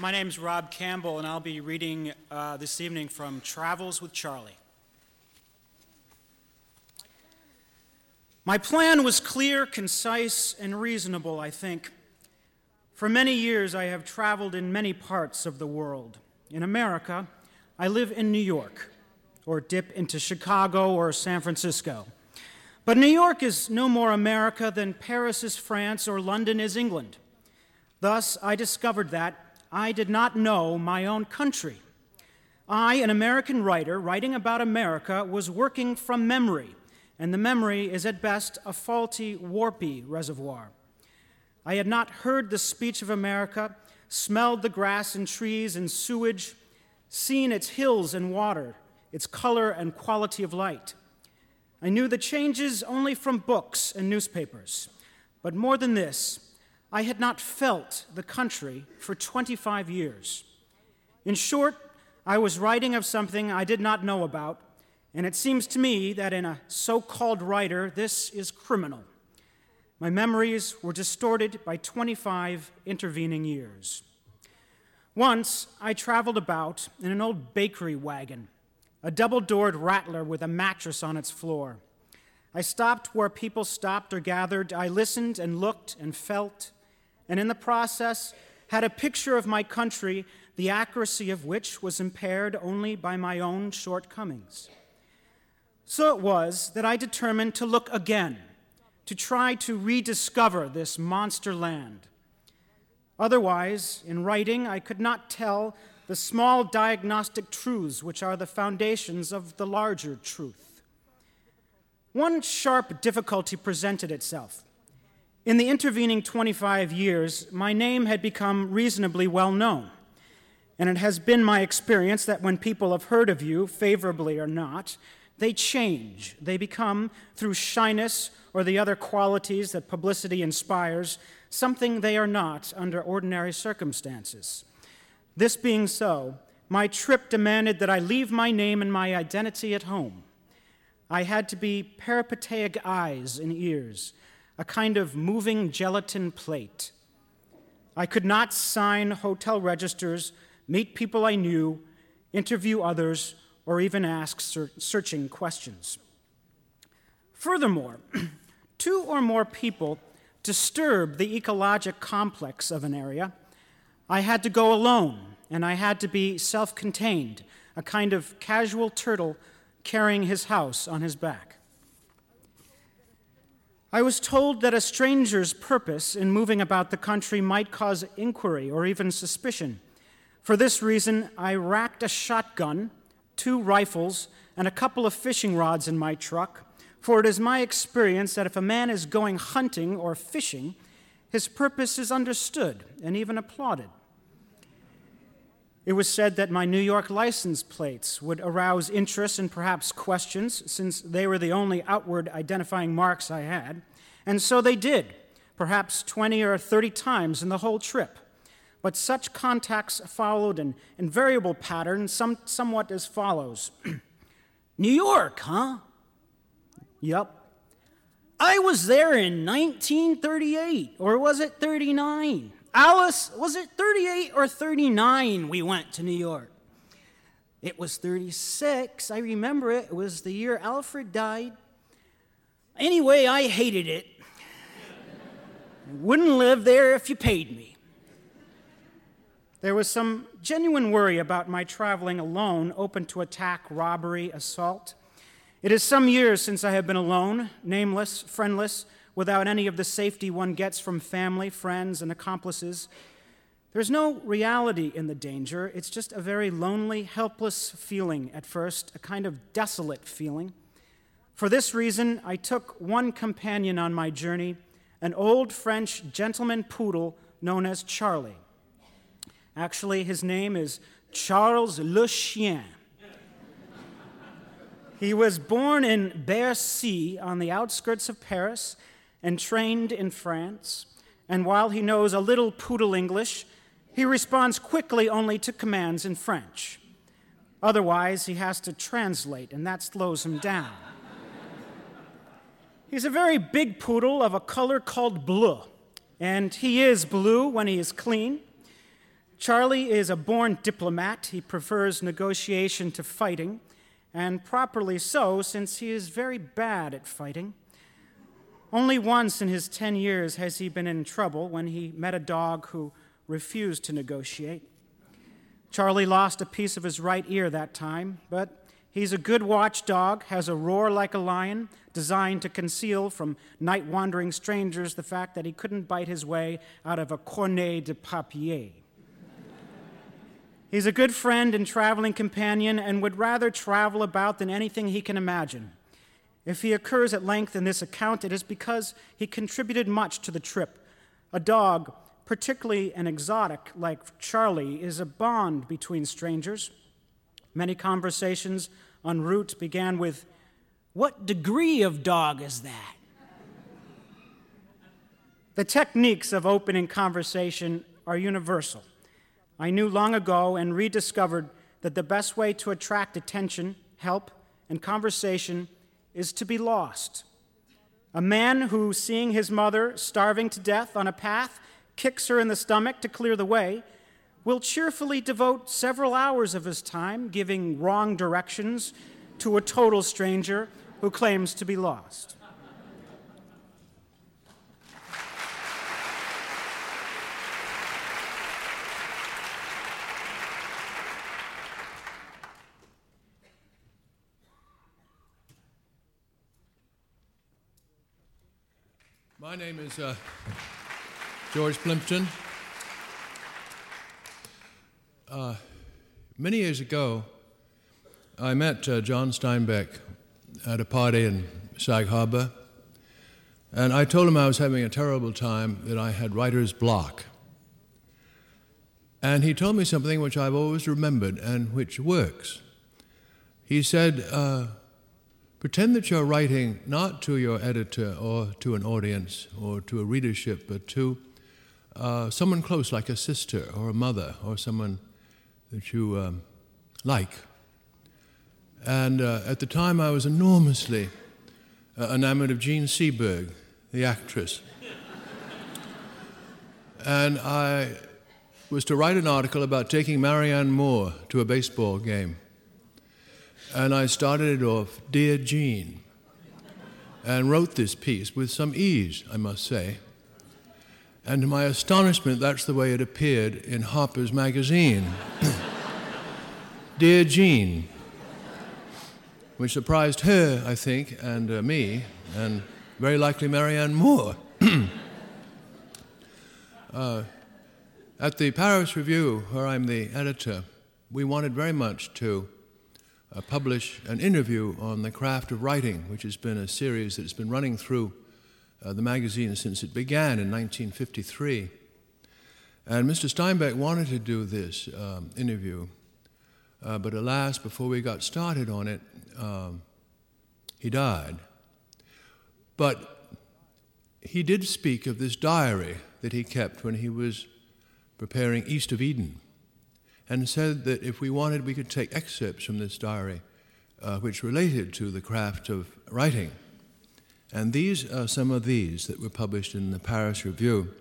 My name's Rob Campbell, and I'll be reading uh, this evening from Travels with Charlie. My plan was clear, concise, and reasonable, I think. For many years, I have traveled in many parts of the world. In America, I live in New York, or dip into Chicago or San Francisco. But New York is no more America than Paris is France or London is England. Thus, I discovered that I did not know my own country. I, an American writer writing about America, was working from memory, and the memory is at best a faulty, warpy reservoir. I had not heard the speech of America, smelled the grass and trees and sewage, seen its hills and water, its color and quality of light. I knew the changes only from books and newspapers. But more than this, I had not felt the country for 25 years. In short, I was writing of something I did not know about, and it seems to me that in a so called writer, this is criminal. My memories were distorted by 25 intervening years. Once, I traveled about in an old bakery wagon a double doored rattler with a mattress on its floor. I stopped where people stopped or gathered. I listened and looked and felt, and in the process, had a picture of my country, the accuracy of which was impaired only by my own shortcomings. So it was that I determined to look again, to try to rediscover this monster land. Otherwise, in writing, I could not tell the small diagnostic truths which are the foundations of the larger truth. One sharp difficulty presented itself. In the intervening 25 years, my name had become reasonably well known, and it has been my experience that when people have heard of you, favorably or not, they change. They become, through shyness or the other qualities that publicity inspires, something they are not under ordinary circumstances. This being so, my trip demanded that I leave my name and my identity at home. I had to be peripatetic eyes and ears, a kind of moving gelatin plate. I could not sign hotel registers, meet people I knew, interview others, or even ask searching questions. Furthermore, two or more people disturb the ecologic complex of an area I had to go alone, and I had to be self contained, a kind of casual turtle carrying his house on his back. I was told that a stranger's purpose in moving about the country might cause inquiry or even suspicion. For this reason, I racked a shotgun, two rifles, and a couple of fishing rods in my truck, for it is my experience that if a man is going hunting or fishing, his purpose is understood and even applauded. It was said that my New York license plates would arouse interest and perhaps questions, since they were the only outward identifying marks I had. And so they did, perhaps 20 or 30 times in the whole trip. But such contacts followed an invariable pattern, some, somewhat as follows New York, huh? Yup. I was there in 1938, or was it 39? Alice, was it 38 or 39 we went to New York? It was 36. I remember it. It was the year Alfred died. Anyway, I hated it. Wouldn't live there if you paid me. There was some genuine worry about my traveling alone, open to attack, robbery, assault. It is some years since I have been alone, nameless, friendless, without any of the safety one gets from family, friends, and accomplices. There's no reality in the danger. It's just a very lonely, helpless feeling at first, a kind of desolate feeling. For this reason, I took one companion on my journey, an old French gentleman poodle known as Charlie. Actually, his name is Charles Le Chien. He was born in Bercy on the outskirts of Paris and trained in France. And while he knows a little poodle English, he responds quickly only to commands in French. Otherwise, he has to translate, and that slows him down. He's a very big poodle of a color called blue, and he is blue when he is clean. Charlie is a born diplomat. He prefers negotiation to fighting, and properly so, since he is very bad at fighting. Only once in his 10 years has he been in trouble when he met a dog who refused to negotiate. Charlie lost a piece of his right ear that time, but he's a good watchdog, has a roar like a lion, designed to conceal from night wandering strangers the fact that he couldn't bite his way out of a cornet de papier. He's a good friend and traveling companion and would rather travel about than anything he can imagine. If he occurs at length in this account, it is because he contributed much to the trip. A dog, particularly an exotic like Charlie, is a bond between strangers. Many conversations en route began with, What degree of dog is that? the techniques of opening conversation are universal. I knew long ago and rediscovered that the best way to attract attention, help, and conversation is to be lost. A man who, seeing his mother starving to death on a path, kicks her in the stomach to clear the way, will cheerfully devote several hours of his time giving wrong directions to a total stranger who claims to be lost. My name is uh, George Plimpton. Uh, many years ago, I met uh, John Steinbeck at a party in Sag Harbor, and I told him I was having a terrible time, that I had writer's block. And he told me something which I've always remembered and which works. He said, uh, Pretend that you're writing not to your editor or to an audience or to a readership, but to uh, someone close, like a sister or a mother or someone that you um, like. And uh, at the time, I was enormously uh, enamored of Jean Seberg, the actress. and I was to write an article about taking Marianne Moore to a baseball game. And I started it off, Dear Jean, and wrote this piece with some ease, I must say. And to my astonishment, that's the way it appeared in Harper's Magazine. Dear Jean, which surprised her, I think, and uh, me, and very likely Marianne Moore. uh, at the Paris Review, where I'm the editor, we wanted very much to uh, publish an interview on the craft of writing, which has been a series that's been running through uh, the magazine since it began in 1953. And Mr. Steinbeck wanted to do this um, interview, uh, but alas, before we got started on it, um, he died. But he did speak of this diary that he kept when he was preparing East of Eden and said that if we wanted, we could take excerpts from this diary uh, which related to the craft of writing. And these are some of these that were published in the Paris Review.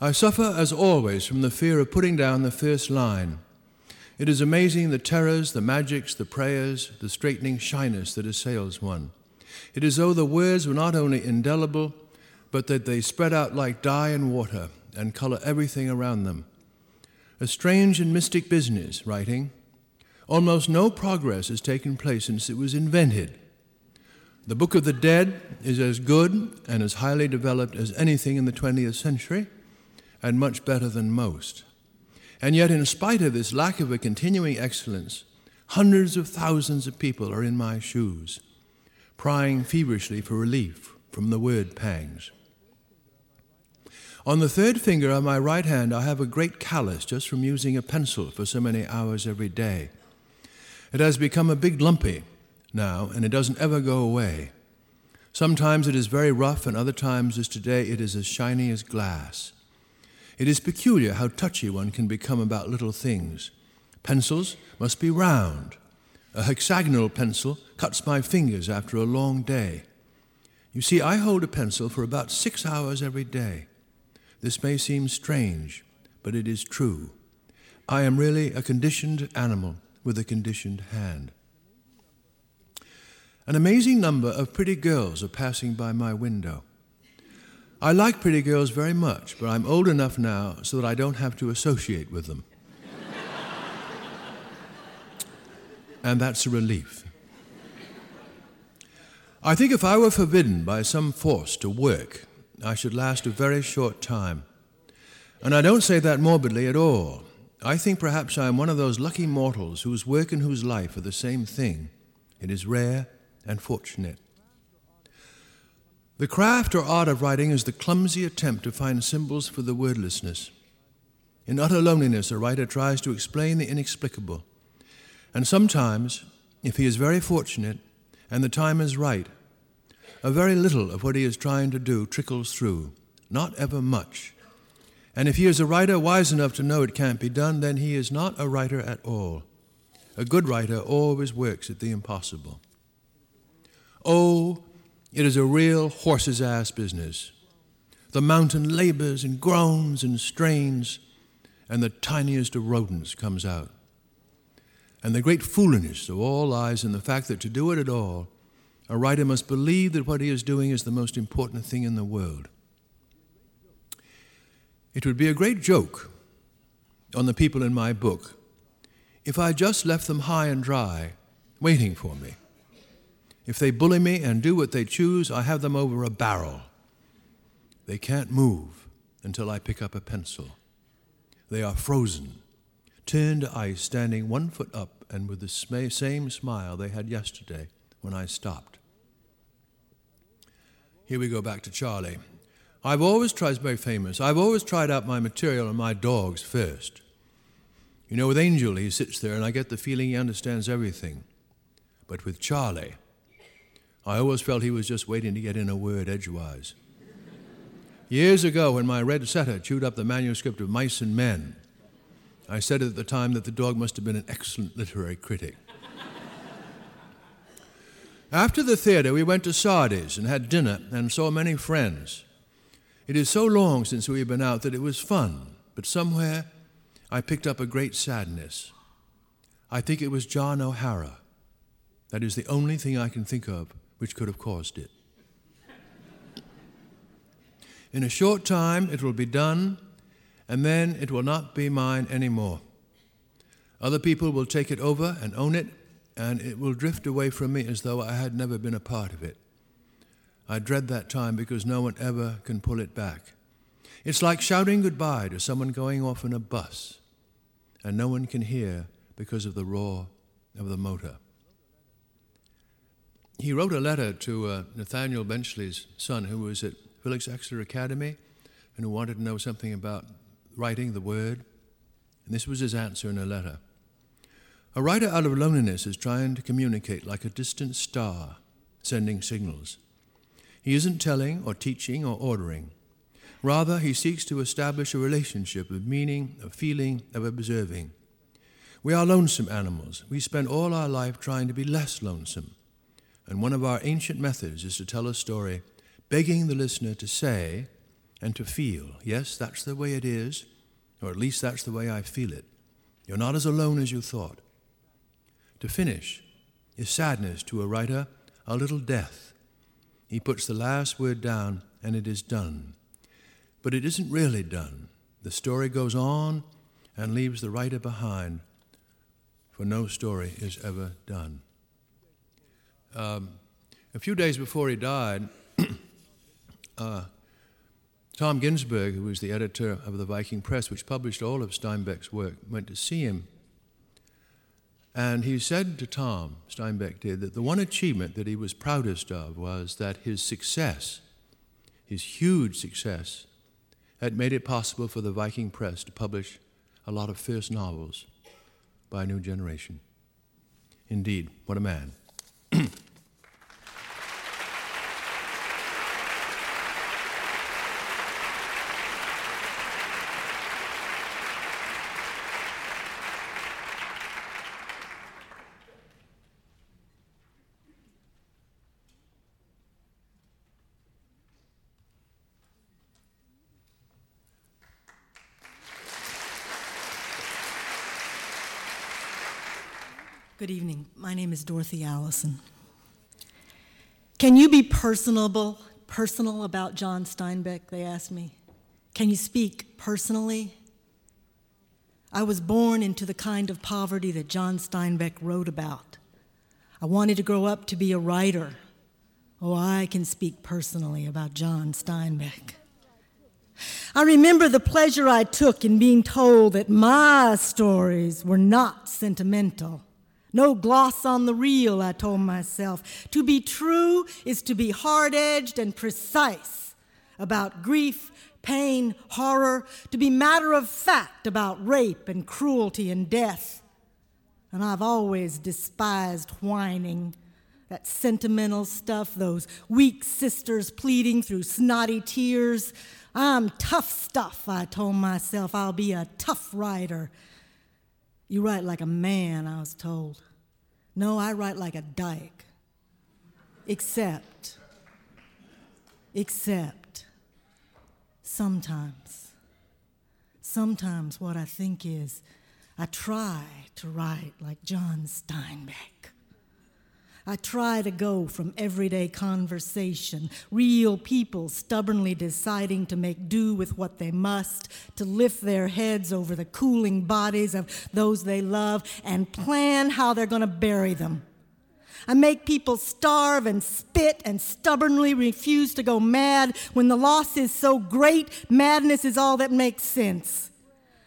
I suffer, as always, from the fear of putting down the first line. It is amazing the terrors, the magics, the prayers, the straightening shyness that assails one. It is as though the words were not only indelible, but that they spread out like dye and water and color everything around them. A strange and mystic business, writing. Almost no progress has taken place since it was invented. The Book of the Dead is as good and as highly developed as anything in the 20th century, and much better than most. And yet, in spite of this lack of a continuing excellence, hundreds of thousands of people are in my shoes, prying feverishly for relief from the word pangs. On the third finger of my right hand, I have a great callus just from using a pencil for so many hours every day. It has become a big lumpy now, and it doesn't ever go away. Sometimes it is very rough, and other times, as today, it is as shiny as glass. It is peculiar how touchy one can become about little things. Pencils must be round. A hexagonal pencil cuts my fingers after a long day. You see, I hold a pencil for about six hours every day. This may seem strange, but it is true. I am really a conditioned animal with a conditioned hand. An amazing number of pretty girls are passing by my window. I like pretty girls very much, but I'm old enough now so that I don't have to associate with them. and that's a relief. I think if I were forbidden by some force to work, I should last a very short time. And I don't say that morbidly at all. I think perhaps I am one of those lucky mortals whose work and whose life are the same thing. It is rare and fortunate. The craft or art of writing is the clumsy attempt to find symbols for the wordlessness. In utter loneliness, a writer tries to explain the inexplicable. And sometimes, if he is very fortunate and the time is right, a very little of what he is trying to do trickles through, not ever much. And if he is a writer wise enough to know it can't be done, then he is not a writer at all. A good writer always works at the impossible. Oh, it is a real horse's ass business. The mountain labors and groans and strains, and the tiniest of rodents comes out. And the great foolishness of all lies in the fact that to do it at all, a writer must believe that what he is doing is the most important thing in the world. It would be a great joke on the people in my book if I just left them high and dry, waiting for me. If they bully me and do what they choose, I have them over a barrel. They can't move until I pick up a pencil. They are frozen, turned to ice, standing one foot up and with the same smile they had yesterday when I stopped. Here we go back to Charlie. I've always tried, very famous, I've always tried out my material on my dogs first. You know, with Angel, he sits there and I get the feeling he understands everything. But with Charlie, I always felt he was just waiting to get in a word edgewise. Years ago, when my red setter chewed up the manuscript of Mice and Men, I said at the time that the dog must have been an excellent literary critic. After the theater, we went to Sardi's and had dinner and saw many friends. It is so long since we have been out that it was fun, but somewhere I picked up a great sadness. I think it was John O'Hara. That is the only thing I can think of which could have caused it. In a short time, it will be done, and then it will not be mine anymore. Other people will take it over and own it, and it will drift away from me as though I had never been a part of it. I dread that time because no one ever can pull it back. It's like shouting goodbye to someone going off in a bus, and no one can hear because of the roar of the motor he wrote a letter to uh, Nathaniel Benchley's son, who was at Phillips Exeter Academy and who wanted to know something about writing the word. And this was his answer in a letter. A writer out of loneliness is trying to communicate like a distant star, sending signals. He isn't telling or teaching or ordering. Rather, he seeks to establish a relationship of meaning, of feeling, of observing. We are lonesome animals. We spend all our life trying to be less lonesome and one of our ancient methods is to tell a story, begging the listener to say and to feel, yes, that's the way it is, or at least that's the way I feel it. You're not as alone as you thought. To finish is sadness to a writer, a little death. He puts the last word down and it is done. But it isn't really done. The story goes on and leaves the writer behind, for no story is ever done. Um, a few days before he died, uh, Tom Guinzburg, who was the editor of the Viking Press, which published all of Steinbeck's work, went to see him. And he said to Tom, Steinbeck did, that the one achievement that he was proudest of was that his success, his huge success, had made it possible for the Viking Press to publish a lot of fierce novels by a new generation. Indeed, what a man. Good evening. My name is Dorothy Allison. Can you be personable, personal about John Steinbeck? They asked me. Can you speak personally? I was born into the kind of poverty that John Steinbeck wrote about. I wanted to grow up to be a writer. Oh, I can speak personally about John Steinbeck. I remember the pleasure I took in being told that my stories were not sentimental. No gloss on the real, I told myself. To be true is to be hard edged and precise about grief, pain, horror, to be matter of fact about rape and cruelty and death. And I've always despised whining, that sentimental stuff, those weak sisters pleading through snotty tears. I'm tough stuff, I told myself. I'll be a tough writer. You write like a man, I was told. No, I write like a dyke. Except, except, sometimes, sometimes what I think is I try to write like John Steinbeck. I try to go from everyday conversation, real people stubbornly deciding to make do with what they must, to lift their heads over the cooling bodies of those they love, and plan how they're going to bury them. I make people starve and spit and stubbornly refuse to go mad when the loss is so great, madness is all that makes sense.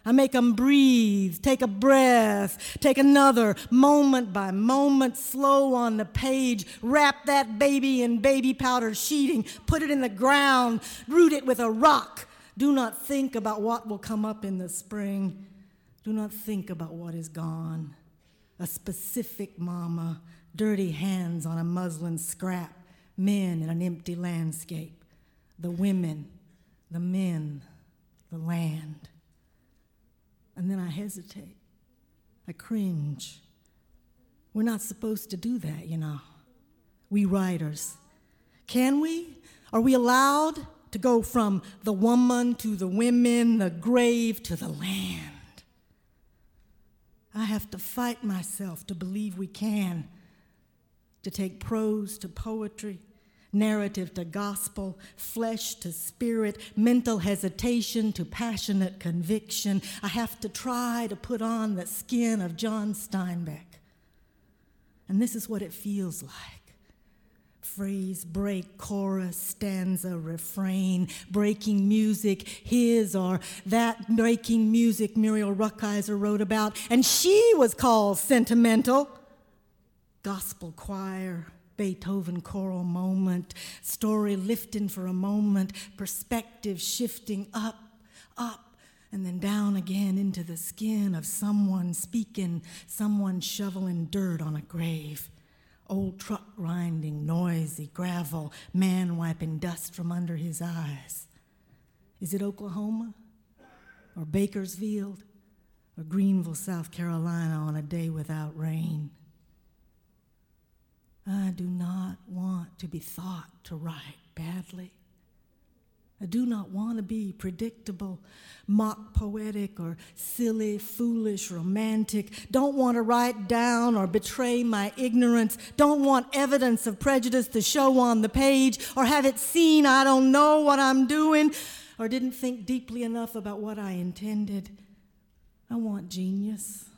I make them breathe, take a breath, take another, moment by moment, slow on the page, wrap that baby in baby powder sheeting, put it in the ground, root it with a rock. Do not think about what will come up in the spring. Do not think about what is gone. A specific mama, dirty hands on a muslin scrap, men in an empty landscape, the women, the men, the land. And then I hesitate. I cringe. We're not supposed to do that, you know. We writers. Can we? Are we allowed to go from the woman to the women, the grave to the land? I have to fight myself to believe we can, to take prose to poetry, narrative to gospel, flesh to spirit, mental hesitation to passionate conviction. I have to try to put on the skin of John Steinbeck. And this is what it feels like phrase, break, chorus, stanza, refrain, breaking music, his or that breaking music Muriel Rukeyser wrote about, and she was called sentimental. Gospel choir, Beethoven choral moment, story lifting for a moment, perspective shifting up, up, and then down again into the skin of someone speaking, someone shoveling dirt on a grave. Old truck grinding, noisy, gravel, man wiping dust from under his eyes. Is it Oklahoma? Or Bakersfield? Or Greenville, South Carolina on a day without rain? I do not want to be thought to write badly. I do not want to be predictable, mock poetic, or silly, foolish, romantic. Don't want to write down or betray my ignorance. Don't want evidence of prejudice to show on the page or have it seen I don't know what I'm doing or didn't think deeply enough about what I intended. I want genius.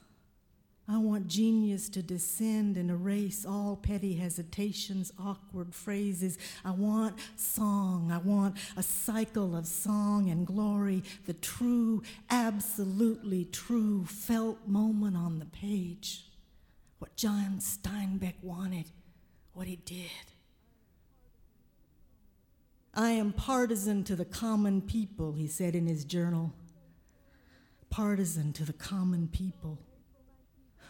I want genius to descend and erase all petty hesitations, awkward phrases. I want song. I want a cycle of song and glory, the true, absolutely true felt moment on the page. What John Steinbeck wanted, what he did. I am partisan to the common people, he said in his journal. Partisan to the common people.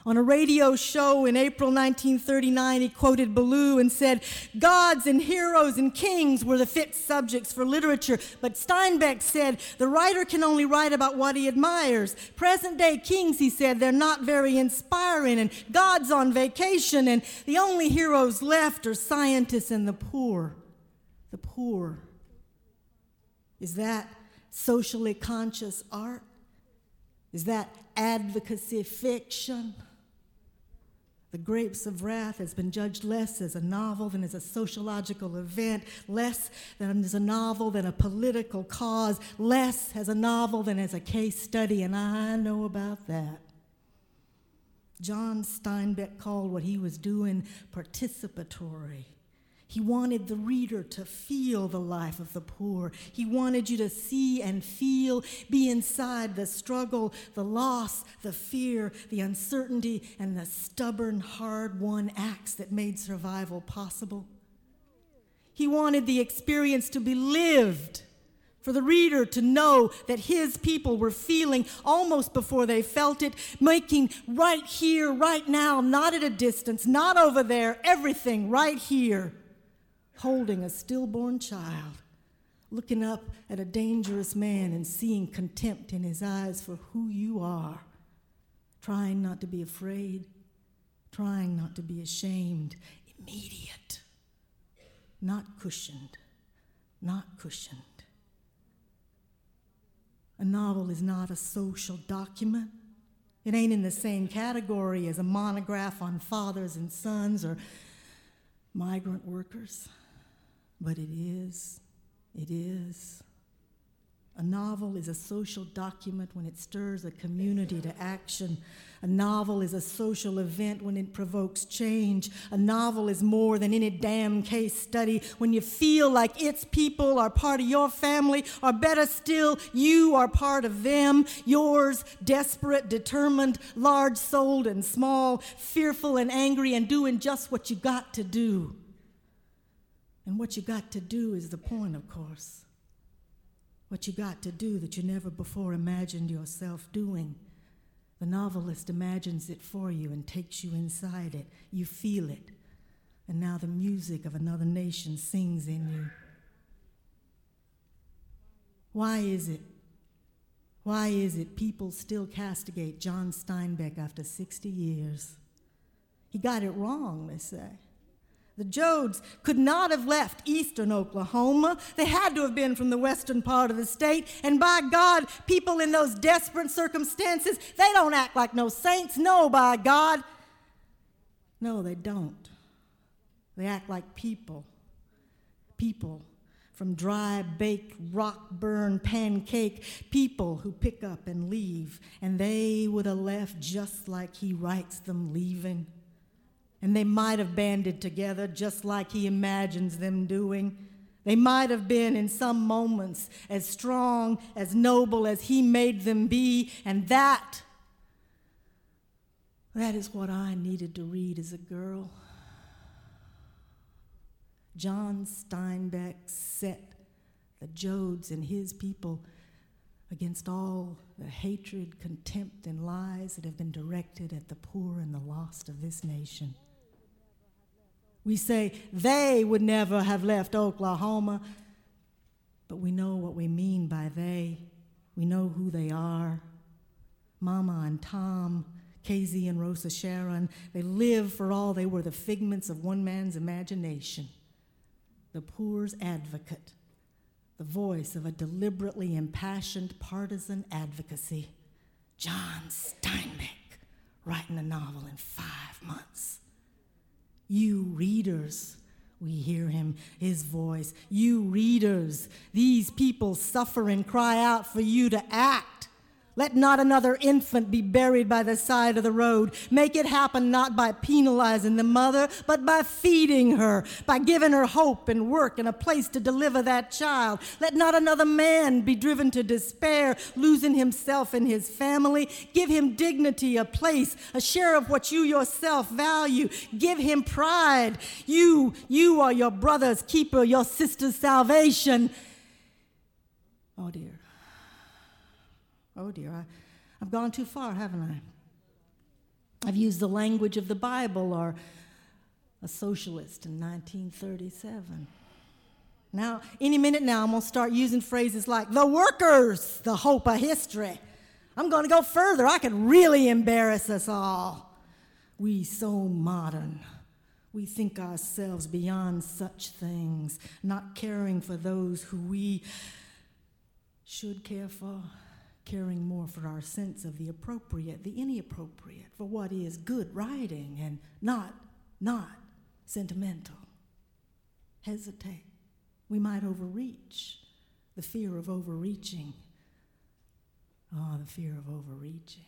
On a radio show in April 1939, he quoted Ballou and said, Gods and heroes and kings were the fit subjects for literature, but Steinbeck said, the writer can only write about what he admires. Present day kings, he said, they're not very inspiring, and God's on vacation, and the only heroes left are scientists and the poor. The poor. Is that socially conscious art? Is that advocacy fiction? The Grapes of Wrath has been judged less as a novel than as a sociological event, less than as a novel than a political cause, less as a novel than as a case study, and I know about that. John Steinbeck called what he was doing participatory. He wanted the reader to feel the life of the poor. He wanted you to see and feel, be inside the struggle, the loss, the fear, the uncertainty, and the stubborn, hard won acts that made survival possible. He wanted the experience to be lived, for the reader to know that his people were feeling almost before they felt it, making right here, right now, not at a distance, not over there, everything right here holding a stillborn child, looking up at a dangerous man and seeing contempt in his eyes for who you are, trying not to be afraid, trying not to be ashamed, immediate, not cushioned, not cushioned. A novel is not a social document. It ain't in the same category as a monograph on fathers and sons or migrant workers. But it is, it is. A novel is a social document when it stirs a community to action. A novel is a social event when it provokes change. A novel is more than any damn case study when you feel like its people are part of your family, or better still, you are part of them. Yours, desperate, determined, large souled and small, fearful and angry, and doing just what you got to do. And what you got to do is the point, of course. What you got to do that you never before imagined yourself doing. The novelist imagines it for you and takes you inside it. You feel it. And now the music of another nation sings in you. Why is it? Why is it people still castigate John Steinbeck after 60 years? He got it wrong, they say. The Joads could not have left eastern Oklahoma. They had to have been from the western part of the state. And by God, people in those desperate circumstances, they don't act like no saints. No, by God. No, they don't. They act like people. People from dry, baked, rock burned pancake, people who pick up and leave. And they would have left just like he writes them leaving and they might have banded together just like he imagines them doing. They might have been in some moments as strong, as noble as he made them be, and that, that is what I needed to read as a girl. John Steinbeck set the Joads and his people against all the hatred, contempt, and lies that have been directed at the poor and the lost of this nation. We say they would never have left Oklahoma, but we know what we mean by they. We know who they are. Mama and Tom, Casy and Rosa Sharon, they lived for all they were the figments of one man's imagination. The poor's advocate, the voice of a deliberately impassioned partisan advocacy. John Steinbeck, writing a novel in five months. You readers, we hear him, his voice. You readers, these people suffer and cry out for you to act. Let not another infant be buried by the side of the road. Make it happen not by penalizing the mother, but by feeding her, by giving her hope and work and a place to deliver that child. Let not another man be driven to despair, losing himself and his family. Give him dignity, a place, a share of what you yourself value. Give him pride. You, you are your brother's keeper, your sister's salvation. Oh dear. Oh dear, I, I've gone too far, haven't I? I've used the language of the Bible or a socialist in 1937. Now, any minute now, I'm going to start using phrases like the workers, the hope of history. I'm going to go further. I could really embarrass us all. We so modern. We think ourselves beyond such things, not caring for those who we should care for caring more for our sense of the appropriate, the inappropriate, for what is good writing and not, not sentimental. Hesitate. We might overreach. The fear of overreaching. Oh, the fear of overreaching.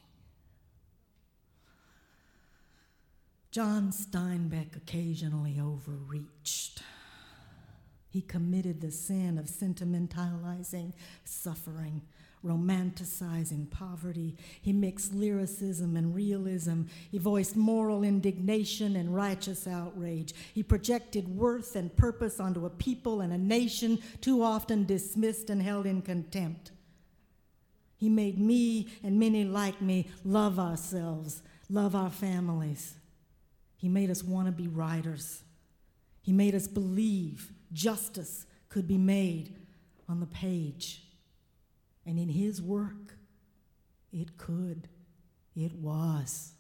John Steinbeck occasionally overreached. He committed the sin of sentimentalizing suffering, romanticizing poverty. He mixed lyricism and realism. He voiced moral indignation and righteous outrage. He projected worth and purpose onto a people and a nation too often dismissed and held in contempt. He made me and many like me love ourselves, love our families he made us want to be writers. He made us believe justice could be made on the page. And in His work, it could, it was.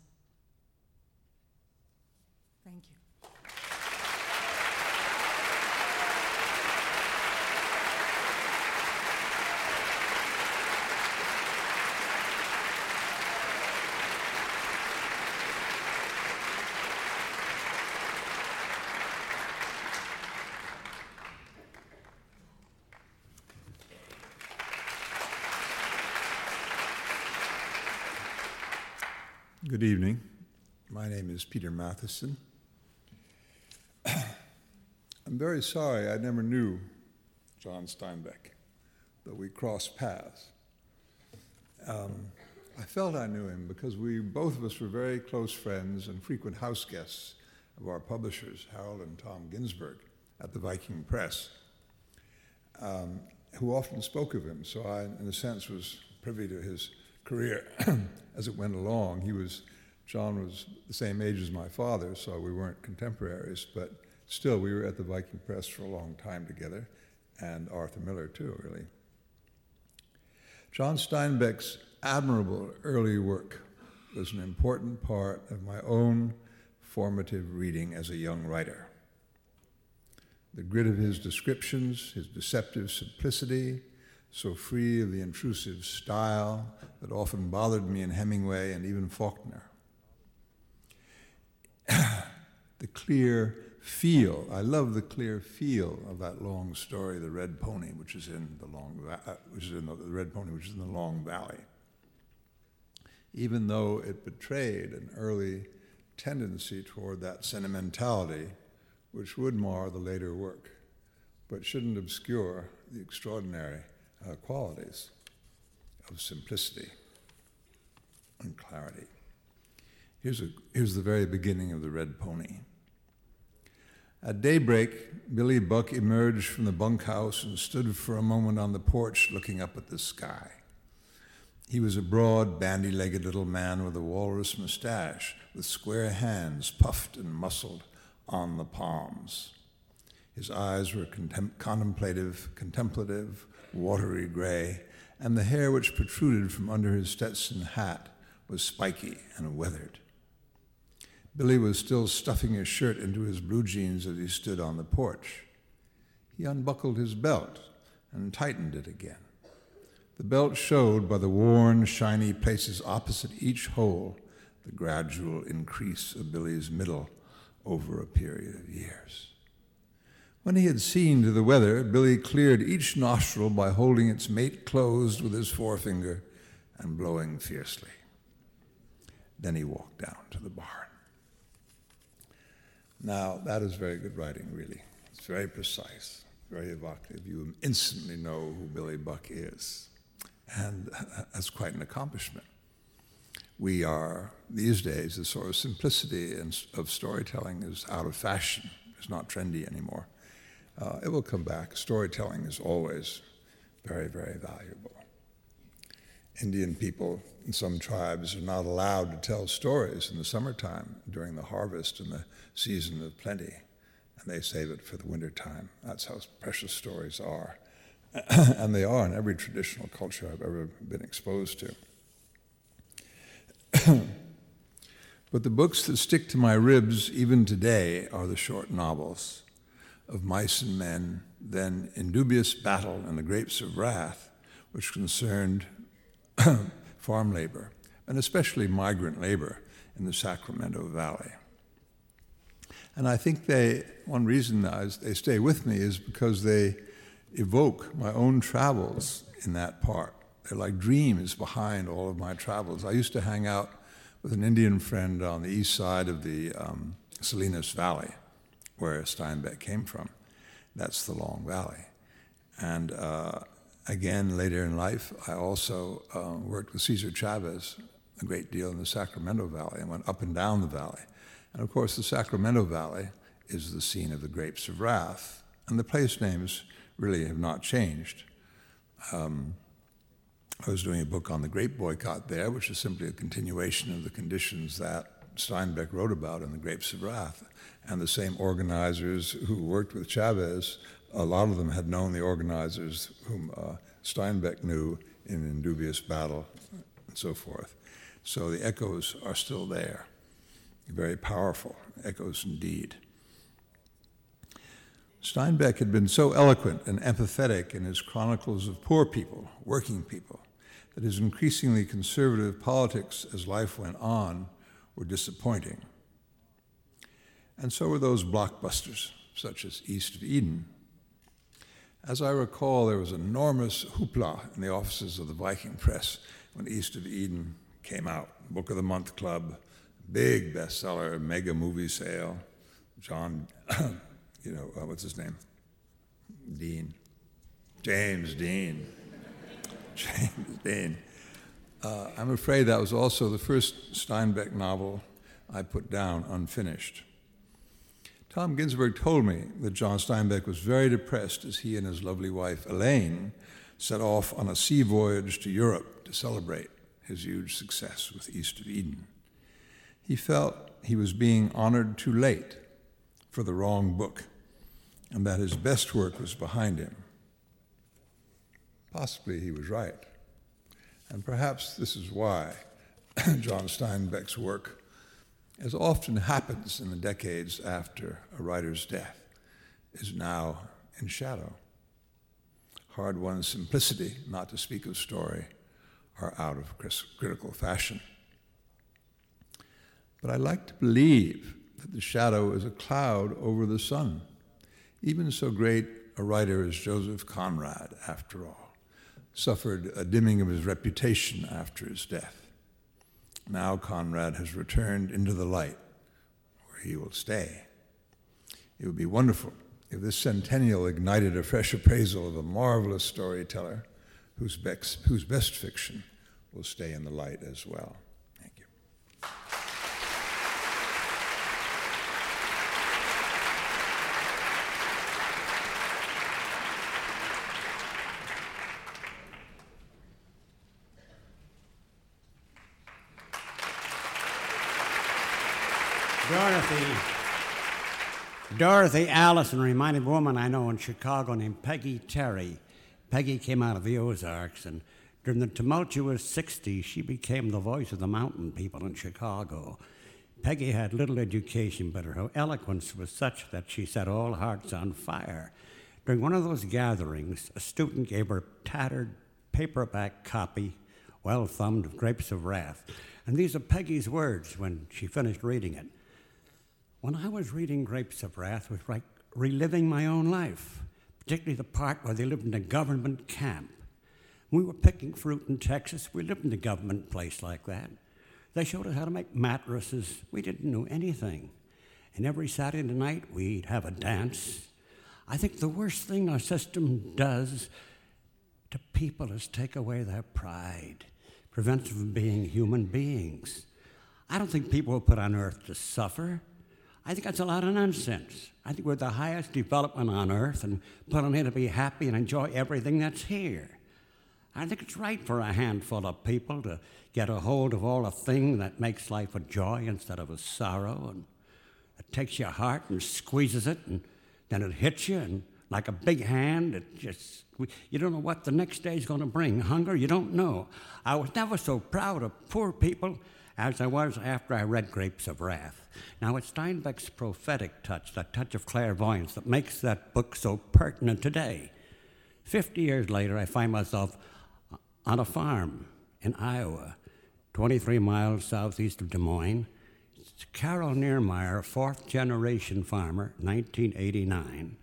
Good evening. My name is Peter Matthiessen. I'm very sorry I never knew John Steinbeck, though we crossed paths. Um, I felt I knew him because we, both of us, were very close friends and frequent house guests of our publishers, Harold and Tom Guinzburg, at the Viking Press, um, who often spoke of him. So I, in a sense, was privy to his career as it went along. He was, John was the same age as my father, so we weren't contemporaries, but still, we were at the Viking Press for a long time together, and Arthur Miller too, really. John Steinbeck's admirable early work was an important part of my own formative reading as a young writer. The grit of his descriptions, his deceptive simplicity, so free of the intrusive style that often bothered me in Hemingway and even Faulkner. the clear feel, I love the clear feel of that long story, The Red Pony, which is in the Long, uh, which is in the, the Red Pony, which is in the Long Valley. Even though it betrayed an early tendency toward that sentimentality, which would mar the later work, but shouldn't obscure the extraordinary uh, qualities of simplicity and clarity. Here's, a, here's the very beginning of the Red Pony. At daybreak, Billy Buck emerged from the bunkhouse and stood for a moment on the porch looking up at the sky. He was a broad, bandy legged little man with a walrus mustache, with square hands puffed and muscled on the palms. His eyes were contem- contemplative, contemplative, watery gray, and the hair which protruded from under his Stetson hat was spiky and weathered. Billy was still stuffing his shirt into his blue jeans as he stood on the porch. He unbuckled his belt and tightened it again. The belt showed by the worn, shiny places opposite each hole the gradual increase of Billy's middle over a period of years. When he had seen to the weather, Billy cleared each nostril by holding its mate closed with his forefinger and blowing fiercely. Then he walked down to the barn. Now, that is very good writing, really. It's very precise, very evocative. You instantly know who Billy Buck is. And that's quite an accomplishment. We are, these days, the sort of simplicity of storytelling is out of fashion. It's not trendy anymore. Uh, it will come back. Storytelling is always very, very valuable. Indian people in some tribes are not allowed to tell stories in the summertime during the harvest and the season of plenty, and they save it for the wintertime. That's how precious stories are. and they are in every traditional culture I've ever been exposed to. but the books that stick to my ribs even today are the short novels of mice and men, then in dubious battle and the grapes of wrath, which concerned farm labor, and especially migrant labor in the Sacramento Valley. And I think they, one reason they stay with me is because they evoke my own travels in that part. They're like dreams behind all of my travels. I used to hang out with an Indian friend on the east side of the um, Salinas Valley, where Steinbeck came from. That's the Long Valley. And uh, again, later in life, I also uh, worked with Cesar Chavez a great deal in the Sacramento Valley and went up and down the valley. And of course, the Sacramento Valley is the scene of the Grapes of Wrath, and the place names really have not changed. Um, I was doing a book on the grape boycott there, which is simply a continuation of the conditions that Steinbeck wrote about in The Grapes of Wrath. And the same organizers who worked with Chavez, a lot of them had known the organizers whom uh, Steinbeck knew in Indubious Battle and so forth. So the echoes are still there. Very powerful echoes indeed. Steinbeck had been so eloquent and empathetic in his chronicles of poor people, working people, that his increasingly conservative politics as life went on were disappointing. And so were those blockbusters, such as East of Eden. As I recall, there was enormous hoopla in the offices of the Viking Press when East of Eden came out. Book of the Month Club, big bestseller, mega movie sale. John, you know, uh, what's his name? Dean. James Dean. James Dean. Uh, I'm afraid that was also the first Steinbeck novel I put down unfinished. Tom Guinzburg told me that John Steinbeck was very depressed as he and his lovely wife, Elaine, set off on a sea voyage to Europe to celebrate his huge success with East of Eden. He felt he was being honored too late for the wrong book, and that his best work was behind him. Possibly he was right. And perhaps this is why John Steinbeck's work, as often happens in the decades after a writer's death, is now in shadow. Hard won simplicity, not to speak of story, are out of critical fashion. But I like to believe that the shadow is a cloud over the sun. Even so great a writer as Joseph Conrad, after all, suffered a dimming of his reputation after his death. Now Conrad has returned into the light, where he will stay. It would be wonderful if this centennial ignited a fresh appraisal of a marvelous storyteller whose best, whose best fiction will stay in the light as well. Thank you. Dorothy. Dorothy Allison reminded a woman I know in Chicago named Peggy Terry. Peggy came out of the Ozarks, and during the tumultuous 60s, she became the voice of the mountain people in Chicago. Peggy had little education, but her eloquence was such that she set all hearts on fire. During one of those gatherings, a student gave her a tattered paperback copy, well thumbed, of Grapes of Wrath. And these are Peggy's words when she finished reading it. When I was reading Grapes of Wrath, it was like reliving my own life particularly the part where they lived in a government camp. We were picking fruit in Texas. We lived in a government place like that. They showed us how to make mattresses. We didn't know anything. And every Saturday night, we'd have a dance. I think the worst thing our system does to people is take away their pride, prevents them from being human beings. I don't think people were put on earth to suffer. I think that's a lot of nonsense. I think we're the highest development on earth and put on here to be happy and enjoy everything that's here. I think it's right for a handful of people to get a hold of all the thing that makes life a joy instead of a sorrow and it takes your heart and squeezes it and then it hits you and like a big hand it just you don't know what the next day is going to bring hunger you don't know i was never so proud of poor people as I was after I read Grapes of Wrath. Now, it's Steinbeck's prophetic touch, that touch of clairvoyance, that makes that book so pertinent today. Fifty years later, I find myself uh, on a farm in Iowa, 23 miles southeast of Des Moines. It's Carol Niermeyer, fourth generation farmer, 1989.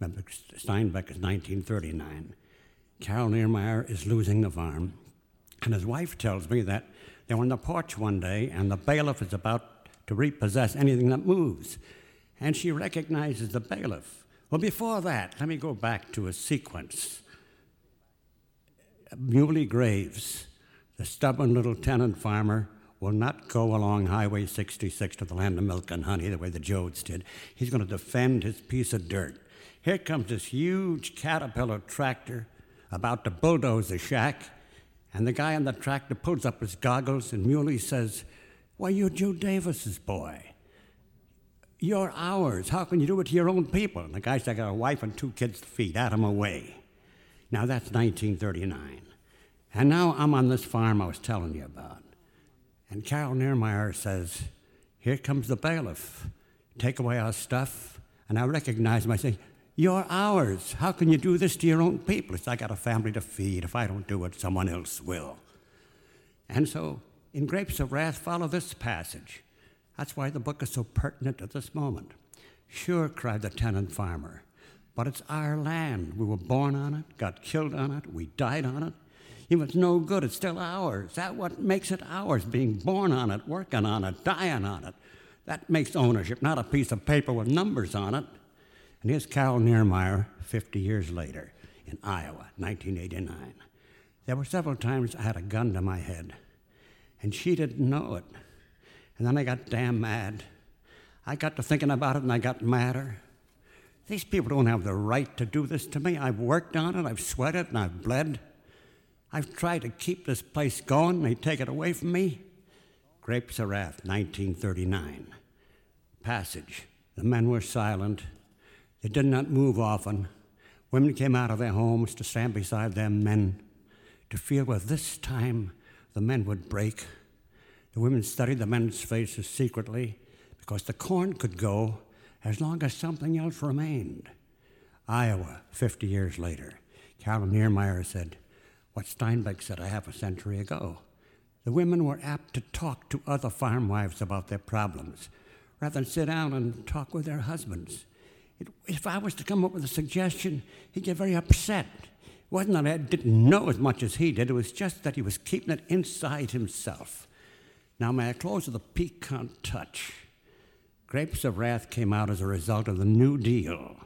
Remember, Steinbeck is 1939. Carol Niermeyer is losing the farm, and his wife tells me that they were on the porch one day, and the bailiff is about to repossess anything that moves. And she recognizes the bailiff. Well, before that, let me go back to a sequence. Muley Graves, the stubborn little tenant farmer, will not go along Highway 66 to the land of milk and honey the way the Joads did. He's going to defend his piece of dirt. Here comes this huge caterpillar tractor about to bulldoze the shack, and the guy on the tractor pulls up his goggles, and Muley says, Why, you're Joe Davis's boy. You're ours. How can you do it to your own people? And the guy said, I got a wife and two kids to feed. Out of my way. Now that's 1939. And now I'm on this farm I was telling you about. And Carol Niermeyer says, Here comes the bailiff. Take away our stuff. And I recognize him. I say, You're ours. How can you do this to your own people? It's I got a family to feed. If I don't do it, someone else will. And so in Grapes of Wrath, follow this passage. That's why the book is so pertinent at this moment. Sure, cried the tenant farmer, but it's our land. We were born on it, got killed on it, we died on it. If it's no good, it's still ours. That what makes it ours, being born on it, working on it, dying on it. That makes ownership, not a piece of paper with numbers on it. And here's Carol Niermeyer 50 years later in Iowa, 1989. There were several times I had a gun to my head, and she didn't know it. And then I got damn mad. I got to thinking about it and I got madder. These people don't have the right to do this to me. I've worked on it, I've sweated, and I've bled. I've tried to keep this place going, they take it away from me. Grapes of Wrath, 1939. Passage. The men were silent. They did not move often. Women came out of their homes to stand beside their men, to feel where this time the men would break. The women studied the men's faces secretly because the corn could go as long as something else remained. Iowa, 50 years later. Carol Niermeyer said, What Steinbeck said a half a century ago. The women were apt to talk to other farm wives about their problems rather than sit down and talk with their husbands. It, if I was to come up with a suggestion, he'd get very upset. It wasn't that I didn't know as much as he did, it was just that he was keeping it inside himself. Now, may I close with a piquant touch? Grapes of Wrath came out as a result of the New Deal,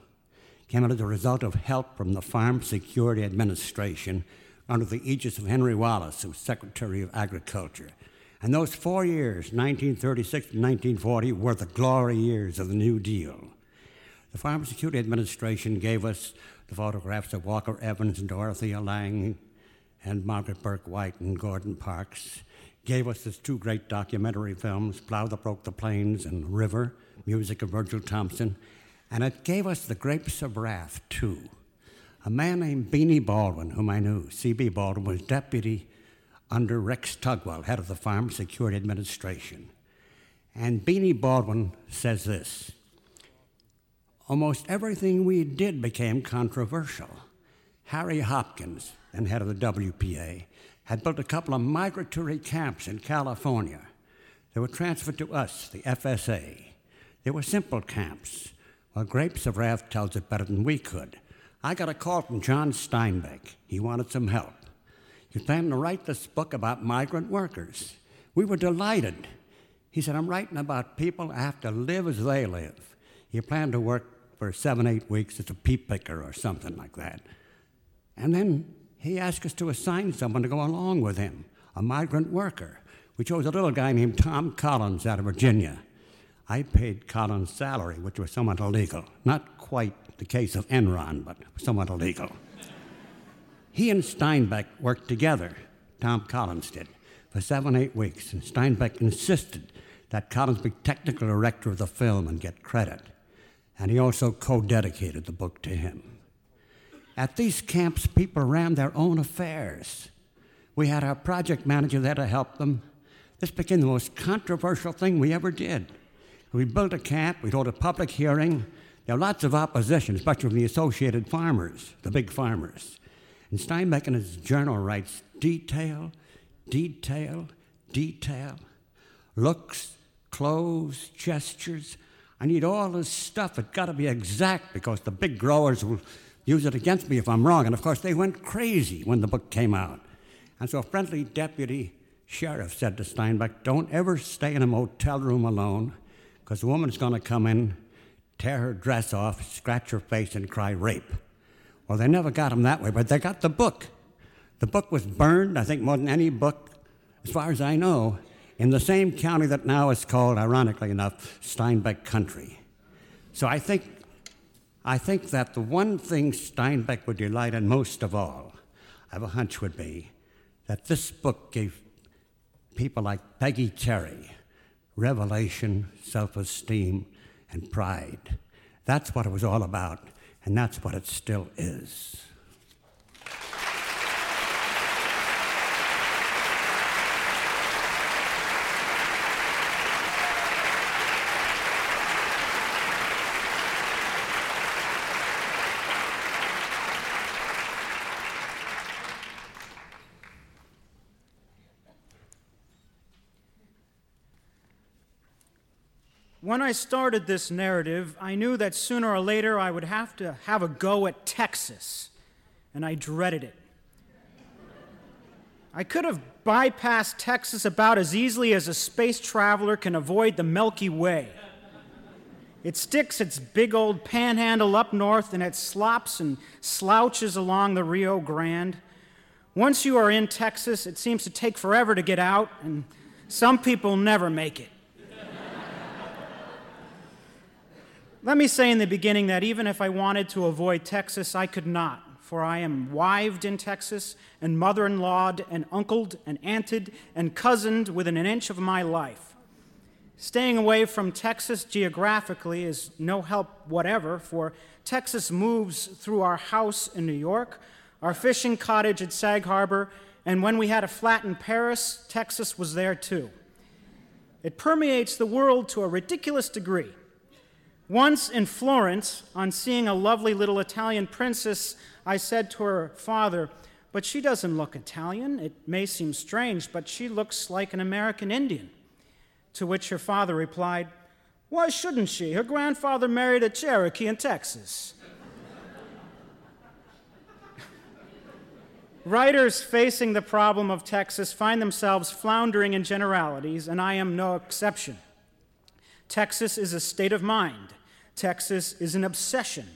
came out as a result of help from the Farm Security Administration under the aegis of Henry Wallace, who was Secretary of Agriculture. And those four years, 1936 to 1940, were the glory years of the New Deal. The Farm Security Administration gave us the photographs of Walker Evans and Dorothea Lange and Margaret Bourke-White and Gordon Parks gave us his two great documentary films, Plow That Broke the Plains and River, music of Virgil Thomson, and it gave us The Grapes of Wrath, too. A man named Beanie Baldwin, whom I knew, C.B. Baldwin, was deputy under Rex Tugwell, head of the Farm Security Administration. And Beanie Baldwin says this Almost everything we did became controversial. Harry Hopkins, then head of the WPA, had built a couple of migratory camps in California. They were transferred to us, the FSA. They were simple camps. Well, Grapes of Wrath tells it better than we could. I got a call from John Steinbeck. He wanted some help. He planning to write this book about migrant workers. We were delighted. He said, I'm writing about people who have to live as they live. He planned to work for seven, eight weeks as a peep picker or something like that. And then he asked us to assign someone to go along with him, a migrant worker. We chose a little guy named Tom Collins out of Virginia. I paid Collins' salary, which was somewhat illegal. Not quite the case of Enron, but somewhat illegal. he and Steinbeck worked together, Tom Collins did, for seven, eight weeks, and Steinbeck insisted that Collins be technical director of the film and get credit. And he also co dedicated the book to him. At these camps, people ran their own affairs. We had our project manager there to help them. This became the most controversial thing we ever did. We built a camp, we held a public hearing. There were lots of opposition, especially from the associated farmers, the big farmers. And Steinbeck in his journal writes detail, detail, detail, looks, clothes, gestures. I need all this stuff. It's got to be exact because the big growers will use it against me if I'm wrong. And of course, they went crazy when the book came out. And so, a friendly deputy sheriff said to Steinbeck, Don't ever stay in a motel room alone because the woman's going to come in, tear her dress off, scratch her face, and cry rape. Well, they never got him that way, but they got the book. The book was burned, I think, more than any book, as far as I know, in the same county that now is called, ironically enough, Steinbeck Country. So I think, I think that the one thing Steinbeck would delight in most of all, I have a hunch would be that this book gave people like Peggy Terry revelation, self esteem, and pride. That's what it was all about, and that's what it still is. When I started this narrative, I knew that sooner or later I would have to have a go at Texas, and I dreaded it. I could have bypassed Texas about as easily as a space traveler can avoid the Milky Way. It sticks its big old panhandle up north and it slops and slouches along the Rio Grande. Once you are in Texas, it seems to take forever to get out, and some people never make it. Let me say in the beginning that even if I wanted to avoid Texas, I could not, for I am wived in Texas and mother in lawed and uncled and aunted and cousined within an inch of my life. Staying away from Texas geographically is no help whatever, for Texas moves through our house in New York, our fishing cottage at Sag Harbor, and when we had a flat in Paris, Texas was there too. It permeates the world to a ridiculous degree. Once in Florence, on seeing a lovely little Italian princess, I said to her father, But she doesn't look Italian. It may seem strange, but she looks like an American Indian. To which her father replied, Why shouldn't she? Her grandfather married a Cherokee in Texas. Writers facing the problem of Texas find themselves floundering in generalities, and I am no exception. Texas is a state of mind. Texas is an obsession.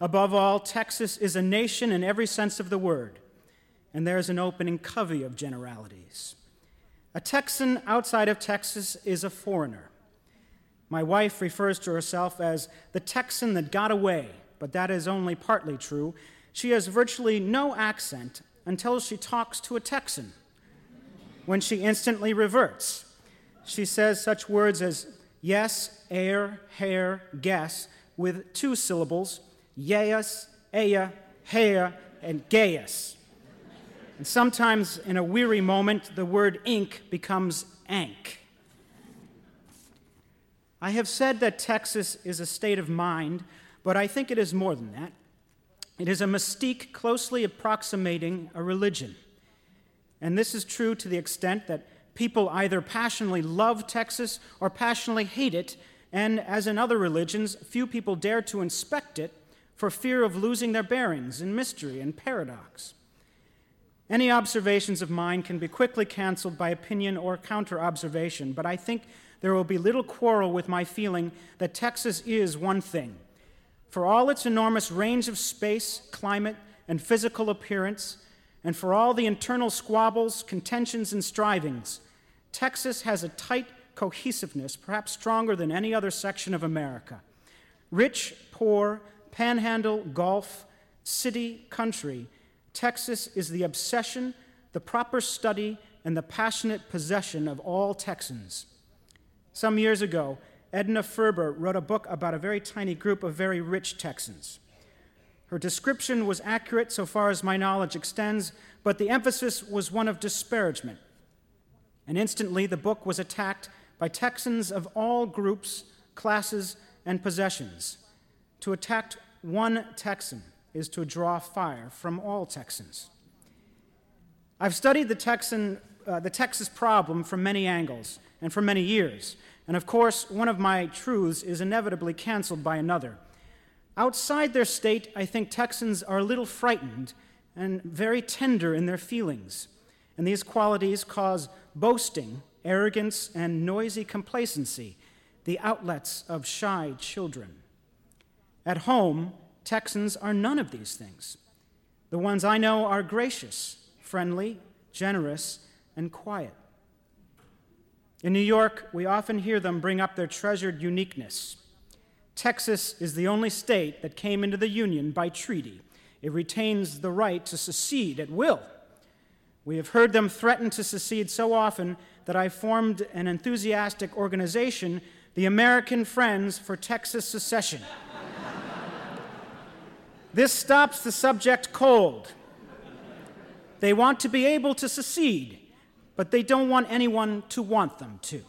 Above all, Texas is a nation in every sense of the word, and there's an opening covey of generalities. A Texan outside of Texas is a foreigner. My wife refers to herself as the Texan that got away, but that is only partly true. She has virtually no accent until she talks to a Texan, when she instantly reverts. She says such words as yes, air, hair, guess, with two syllables, yeas, aya, hair, and gaius. And sometimes, in a weary moment, the word ink becomes ank. I have said that Texas is a state of mind, but I think it is more than that. It is a mystique closely approximating a religion. And this is true to the extent that people either passionately love Texas or passionately hate it, and as in other religions, few people dare to inspect it for fear of losing their bearings in mystery and paradox. Any observations of mine can be quickly canceled by opinion or counter observation, but I think there will be little quarrel with my feeling that Texas is one thing. For all its enormous range of space, climate, and physical appearance, and for all the internal squabbles, contentions, and strivings, Texas has a tight cohesiveness, perhaps stronger than any other section of America. Rich, poor, panhandle, Gulf, city, country, Texas is the obsession, the proper study, and the passionate possession of all Texans. Some years ago, Edna Ferber wrote a book about a very tiny group of very rich Texans. Her description was accurate so far as my knowledge extends, but the emphasis was one of disparagement. And instantly the book was attacked by Texans of all groups, classes, and possessions. To attack one Texan is to draw fire from all Texans. I've studied the Texan uh, the Texas problem from many angles and for many years. And of course, one of my truths is inevitably canceled by another. Outside their state, I think Texans are a little frightened and very tender in their feelings. And these qualities cause boasting, arrogance, and noisy complacency, the outlets of shy children. At home, Texans are none of these things. The ones I know are gracious, friendly, generous, and quiet. In New York, we often hear them bring up their treasured uniqueness. Texas is the only state that came into the Union by treaty. It retains the right to secede at will. We have heard them threaten to secede so often that I formed an enthusiastic organization, the American Friends for Texas Secession. this stops the subject cold. They want to be able to secede, but they don't want anyone to want them to.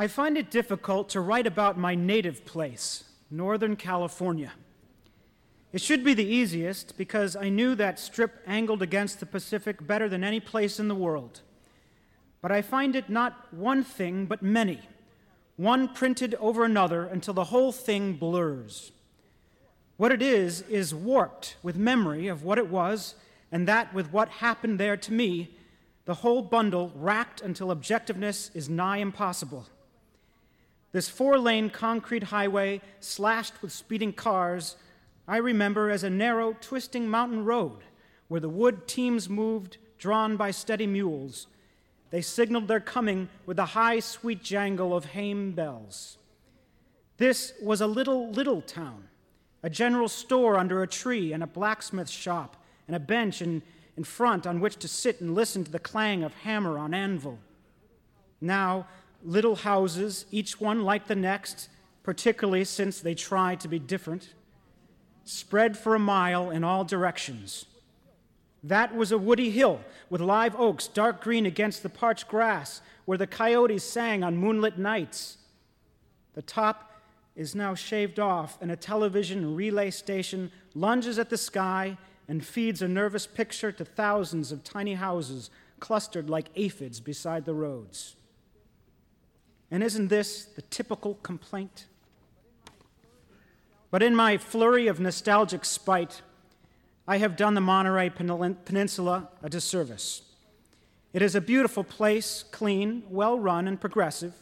I find it difficult to write about my native place, Northern California. It should be the easiest because I knew that strip angled against the Pacific better than any place in the world. But I find it not one thing, but many, one printed over another until the whole thing blurs. What it is, is warped with memory of what it was, and that with what happened there to me, the whole bundle racked until objectiveness is nigh impossible. This four lane concrete highway, slashed with speeding cars, I remember as a narrow, twisting mountain road where the wood teams moved, drawn by steady mules. They signaled their coming with the high, sweet jangle of hame bells. This was a little, little town, a general store under a tree, and a blacksmith shop, and a bench in, in front on which to sit and listen to the clang of hammer on anvil. Now, little houses, each one like the next, particularly since they try to be different, spread for a mile in all directions. That was a woody hill with live oaks dark green against the parched grass where the coyotes sang on moonlit nights. The top is now shaved off, and a television relay station lunges at the sky and feeds a nervous picture to thousands of tiny houses clustered like aphids beside the roads. And isn't this the typical complaint? But in my flurry of nostalgic spite, I have done the Monterey Peninsula a disservice. It is a beautiful place, clean, well run, and progressive.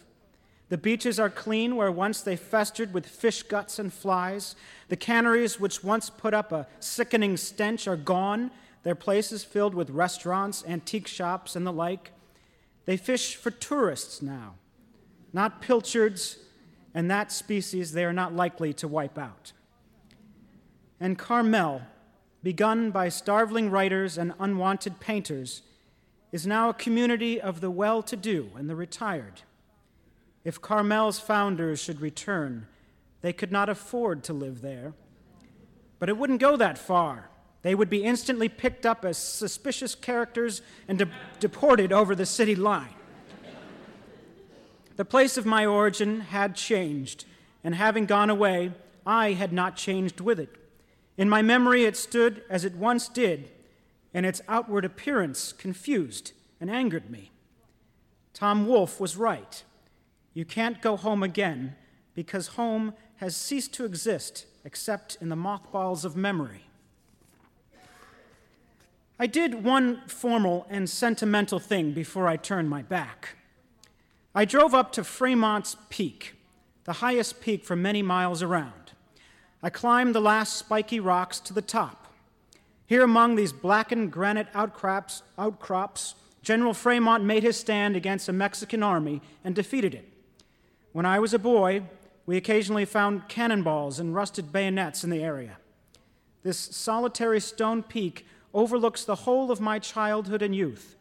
The beaches are clean where once they festered with fish guts and flies. The canneries, which once put up a sickening stench, are gone, their places filled with restaurants, antique shops, and the like. They fish for tourists now not pilchards, and that species they are not likely to wipe out. And Carmel, begun by starveling writers and unwanted painters, is now a community of the well to do and the retired. If Carmel's founders should return, they could not afford to live there. But it wouldn't go that far. They would be instantly picked up as suspicious characters and de- deported over the city line. The place of my origin had changed, and having gone away, I had not changed with it. In my memory, it stood as it once did, and its outward appearance confused and angered me. Tom Wolfe was right. You can't go home again because home has ceased to exist except in the mothballs of memory. I did one formal and sentimental thing before I turned my back. I drove up to Fremont's Peak, the highest peak for many miles around. I climbed the last spiky rocks to the top. Here among these blackened granite outcrops, outcrops, General Fremont made his stand against a Mexican army and defeated it. When I was a boy, we occasionally found cannonballs and rusted bayonets in the area. This solitary stone peak overlooks the whole of my childhood and youth.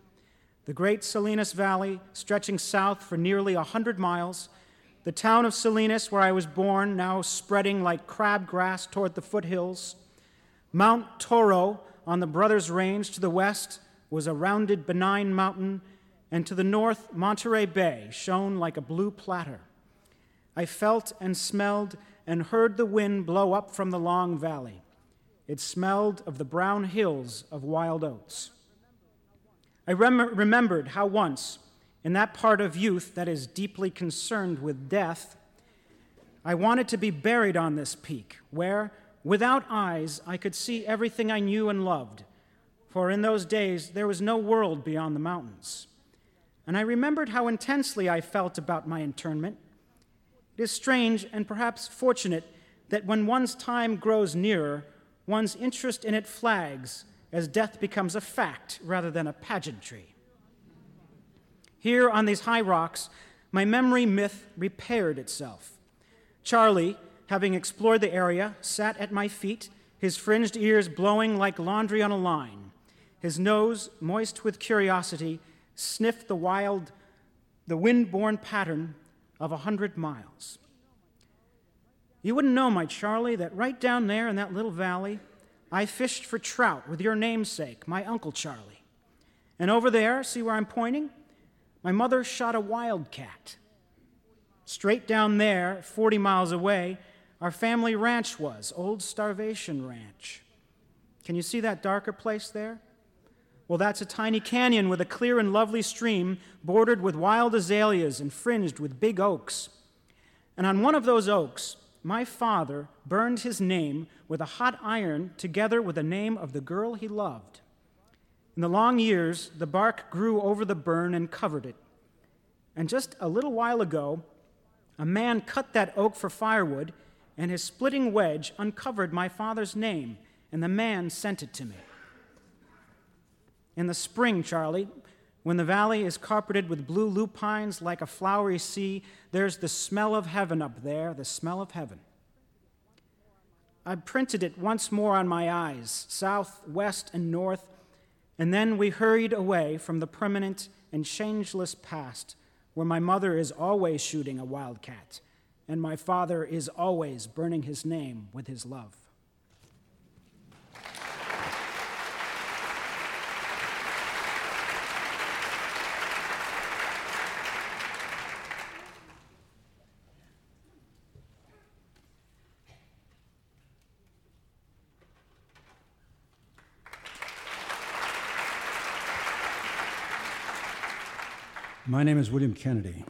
The great Salinas Valley, stretching south for nearly a hundred miles, the town of Salinas, where I was born, now spreading like crabgrass toward the foothills. Mount Toro on the Brothers Range to the west was a rounded, benign mountain, and to the north, Monterey Bay shone like a blue platter. I felt and smelled and heard the wind blow up from the long valley. It smelled of the brown hills of wild oats. I rem- remembered how once, in that part of youth that is deeply concerned with death, I wanted to be buried on this peak, where, without eyes, I could see everything I knew and loved. For in those days, there was no world beyond the mountains. And I remembered how intensely I felt about my internment. It is strange and perhaps fortunate that when one's time grows nearer, one's interest in it flags as death becomes a fact rather than a pageantry. Here on these high rocks, my memory myth repaired itself. Charlie, having explored the area, sat at my feet, his fringed ears blowing like laundry on a line. His nose, moist with curiosity, sniffed the wild, the wind-borne pattern of a hundred miles. You wouldn't know, my Charlie, that right down there in that little valley, I fished for trout with your namesake, my Uncle Charlie. And over there, see where I'm pointing? My mother shot a wildcat. Straight down there, 40 miles away, our family ranch was, Old Starvation Ranch. Can you see that darker place there? Well, that's a tiny canyon with a clear and lovely stream bordered with wild azaleas and fringed with big oaks. And on one of those oaks, my father burned his name with a hot iron together with the name of the girl he loved. In the long years, the bark grew over the burn and covered it. And just a little while ago, a man cut that oak for firewood, and his splitting wedge uncovered my father's name, and the man sent it to me. In the spring, Charlie, when the valley is carpeted with blue lupines like a flowery sea, there's the smell of heaven up there, the smell of heaven. I printed it once more on my eyes, south, west, and north, and then we hurried away from the permanent and changeless past where my mother is always shooting a wildcat and my father is always burning his name with his love. My name is William Kennedy.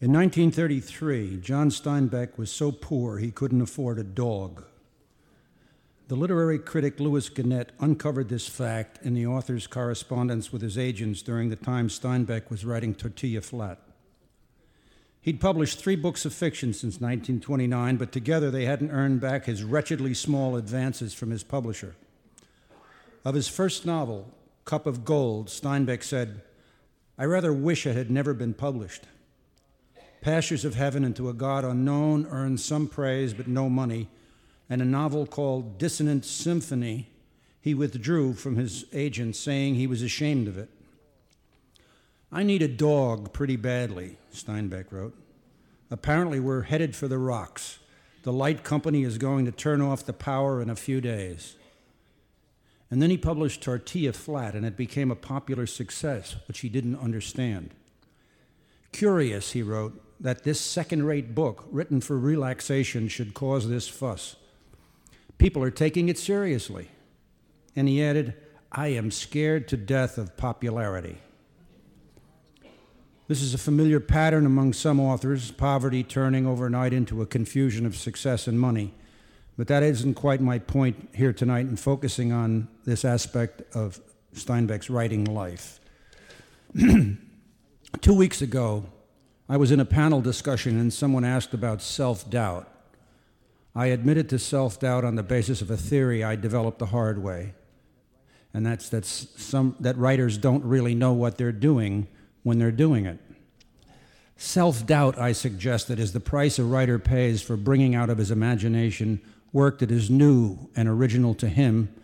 In 1933, John Steinbeck was so poor he couldn't afford a dog. The literary critic Lewis Gannett uncovered this fact in the author's correspondence with his agents during the time Steinbeck was writing Tortilla Flat. He'd published three books of fiction since 1929, but together they hadn't earned back his wretchedly small advances from his publisher. Of his first novel, Cup of Gold, Steinbeck said, I rather wish it had never been published. Pastures of Heaven and To a God Unknown earned some praise but no money, and a novel called Dissonant Symphony he withdrew from his agent, saying he was ashamed of it. I need a dog pretty badly, Steinbeck wrote. Apparently, we're headed for the rocks. The light company is going to turn off the power in a few days. And then he published Tortilla Flat, and it became a popular success, which he didn't understand. Curious, he wrote, that this second rate book, written for relaxation, should cause this fuss. People are taking it seriously. And he added, I am scared to death of popularity. This is a familiar pattern among some authors poverty turning overnight into a confusion of success and money. But that isn't quite my point here tonight in focusing on this aspect of Steinbeck's writing life. Two weeks ago, I was in a panel discussion and someone asked about self doubt. I admitted to self doubt on the basis of a theory I developed the hard way. And that's, that's some, that writers don't really know what they're doing when they're doing it. Self doubt, I suggested, is the price a writer pays for bringing out of his imagination work that is new and original to him,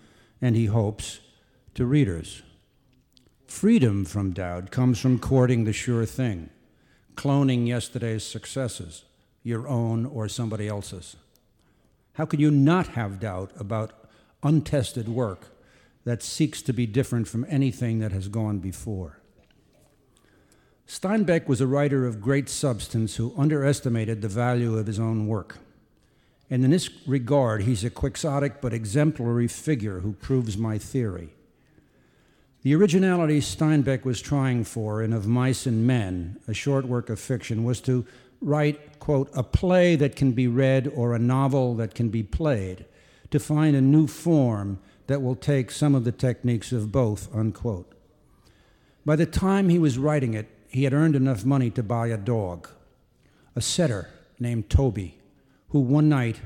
and he hopes, to readers. Freedom from doubt comes from courting the sure thing, cloning yesterday's successes, your own or somebody else's. How can you not have doubt about untested work that seeks to be different from anything that has gone before? Steinbeck was a writer of great substance who underestimated the value of his own work. And in this regard, he's a quixotic but exemplary figure who proves my theory. The originality Steinbeck was trying for in Of Mice and Men, a short work of fiction, was to write, quote, a play that can be read or a novel that can be played, to find a new form that will take some of the techniques of both, unquote. By the time he was writing it, he had earned enough money to buy a dog, a setter named Toby, who one night,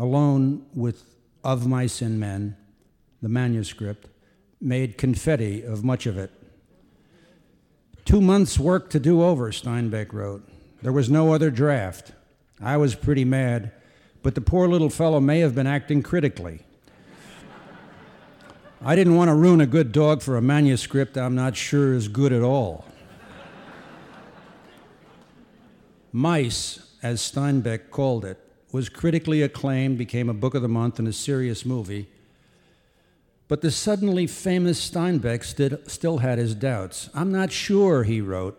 alone with Of Mice and Men, the manuscript, made confetti of much of it. Two months' work to do over, Steinbeck wrote. There was no other draft. I was pretty mad, but the poor little fellow may have been acting critically. I didn't want to ruin a good dog for a manuscript I'm not sure is good at all. Mice, as Steinbeck called it, was critically acclaimed, became a book of the month, and a serious movie. But the suddenly famous Steinbeck still had his doubts. I'm not sure, he wrote,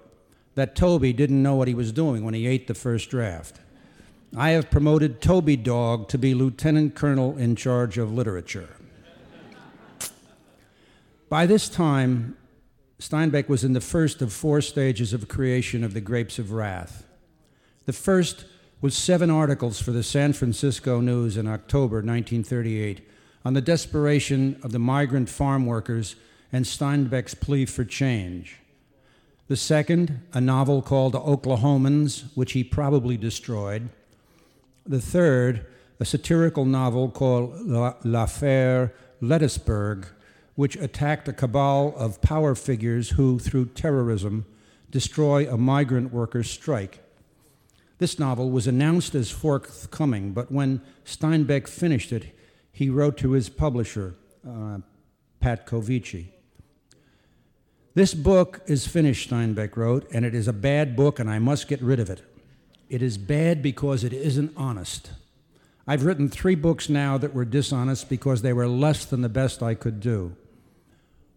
that Toby didn't know what he was doing when he ate the first draft. I have promoted Toby Dog to be lieutenant colonel in charge of literature. By this time, Steinbeck was in the first of four stages of creation of the Grapes of Wrath. The first was seven articles for the San Francisco News in October 1938 on the desperation of the migrant farm workers and Steinbeck's plea for change. The second, a novel called Oklahomans, which he probably destroyed. The third, a satirical novel called L'Affaire Lettuceberg, which attacked a cabal of power figures who, through terrorism, destroy a migrant workers' strike. This novel was announced as forthcoming, but when Steinbeck finished it, he wrote to his publisher, uh, Pat Covici. This book is finished, Steinbeck wrote, and it is a bad book, and I must get rid of it. It is bad because it isn't honest. I've written three books now that were dishonest because they were less than the best I could do.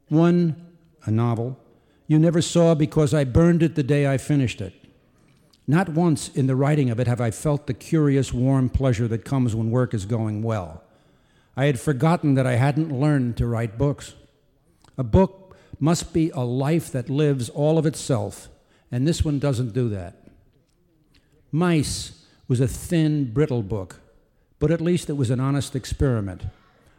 One, a novel, you never saw because I burned it the day I finished it. Not once in the writing of it have I felt the curious, warm pleasure that comes when work is going well. I had forgotten that I hadn't learned to write books. A book must be a life that lives all of itself, and this one doesn't do that. Mice was a thin, brittle book, but at least it was an honest experiment.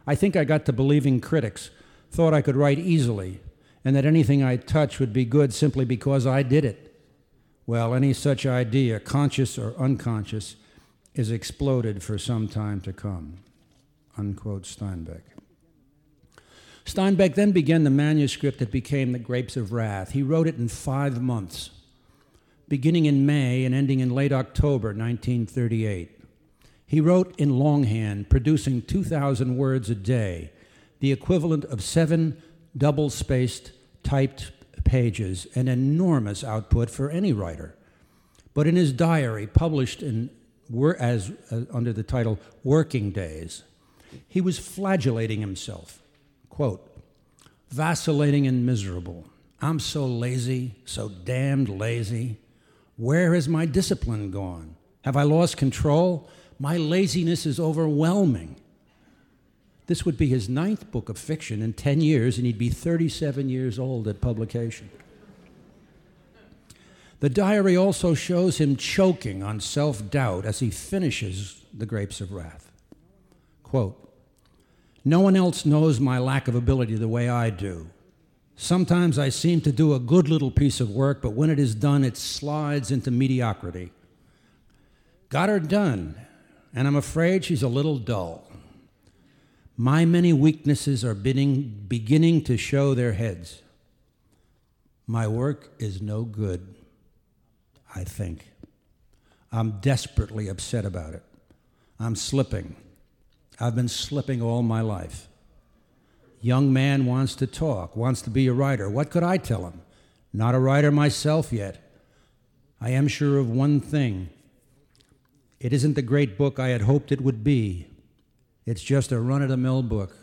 I think I got to believing critics thought I could write easily and that anything I touched would be good simply because I did it. Well, any such idea, conscious or unconscious, is exploded for some time to come. Unquote Steinbeck. Steinbeck then began the manuscript that became The Grapes of Wrath. He wrote it in five months, beginning in May and ending in late October 1938. He wrote in longhand, producing 2,000 words a day, the equivalent of seven double spaced typed pages, an enormous output for any writer. But in his diary, published in, as, uh, under the title Working Days, he was flagellating himself Quote, vacillating and miserable. I'm so lazy, so damned lazy. Where has my discipline gone? Have I lost control? My laziness is overwhelming. This would be his ninth book of fiction in 10 years, and he'd be 37 years old at publication. The diary also shows him choking on self doubt as he finishes The Grapes of Wrath. Quote, no one else knows my lack of ability the way I do. Sometimes I seem to do a good little piece of work, but when it is done, it slides into mediocrity. Got her done. and I'm afraid she's a little dull. My many weaknesses are beginning to show their heads. My work is no good, I think. I'm desperately upset about it. I'm slipping. I've been slipping all my life. Young man wants to talk, wants to be a writer. What could I tell him? Not a writer myself yet. I am sure of one thing it isn't the great book I had hoped it would be. It's just a run of the mill book.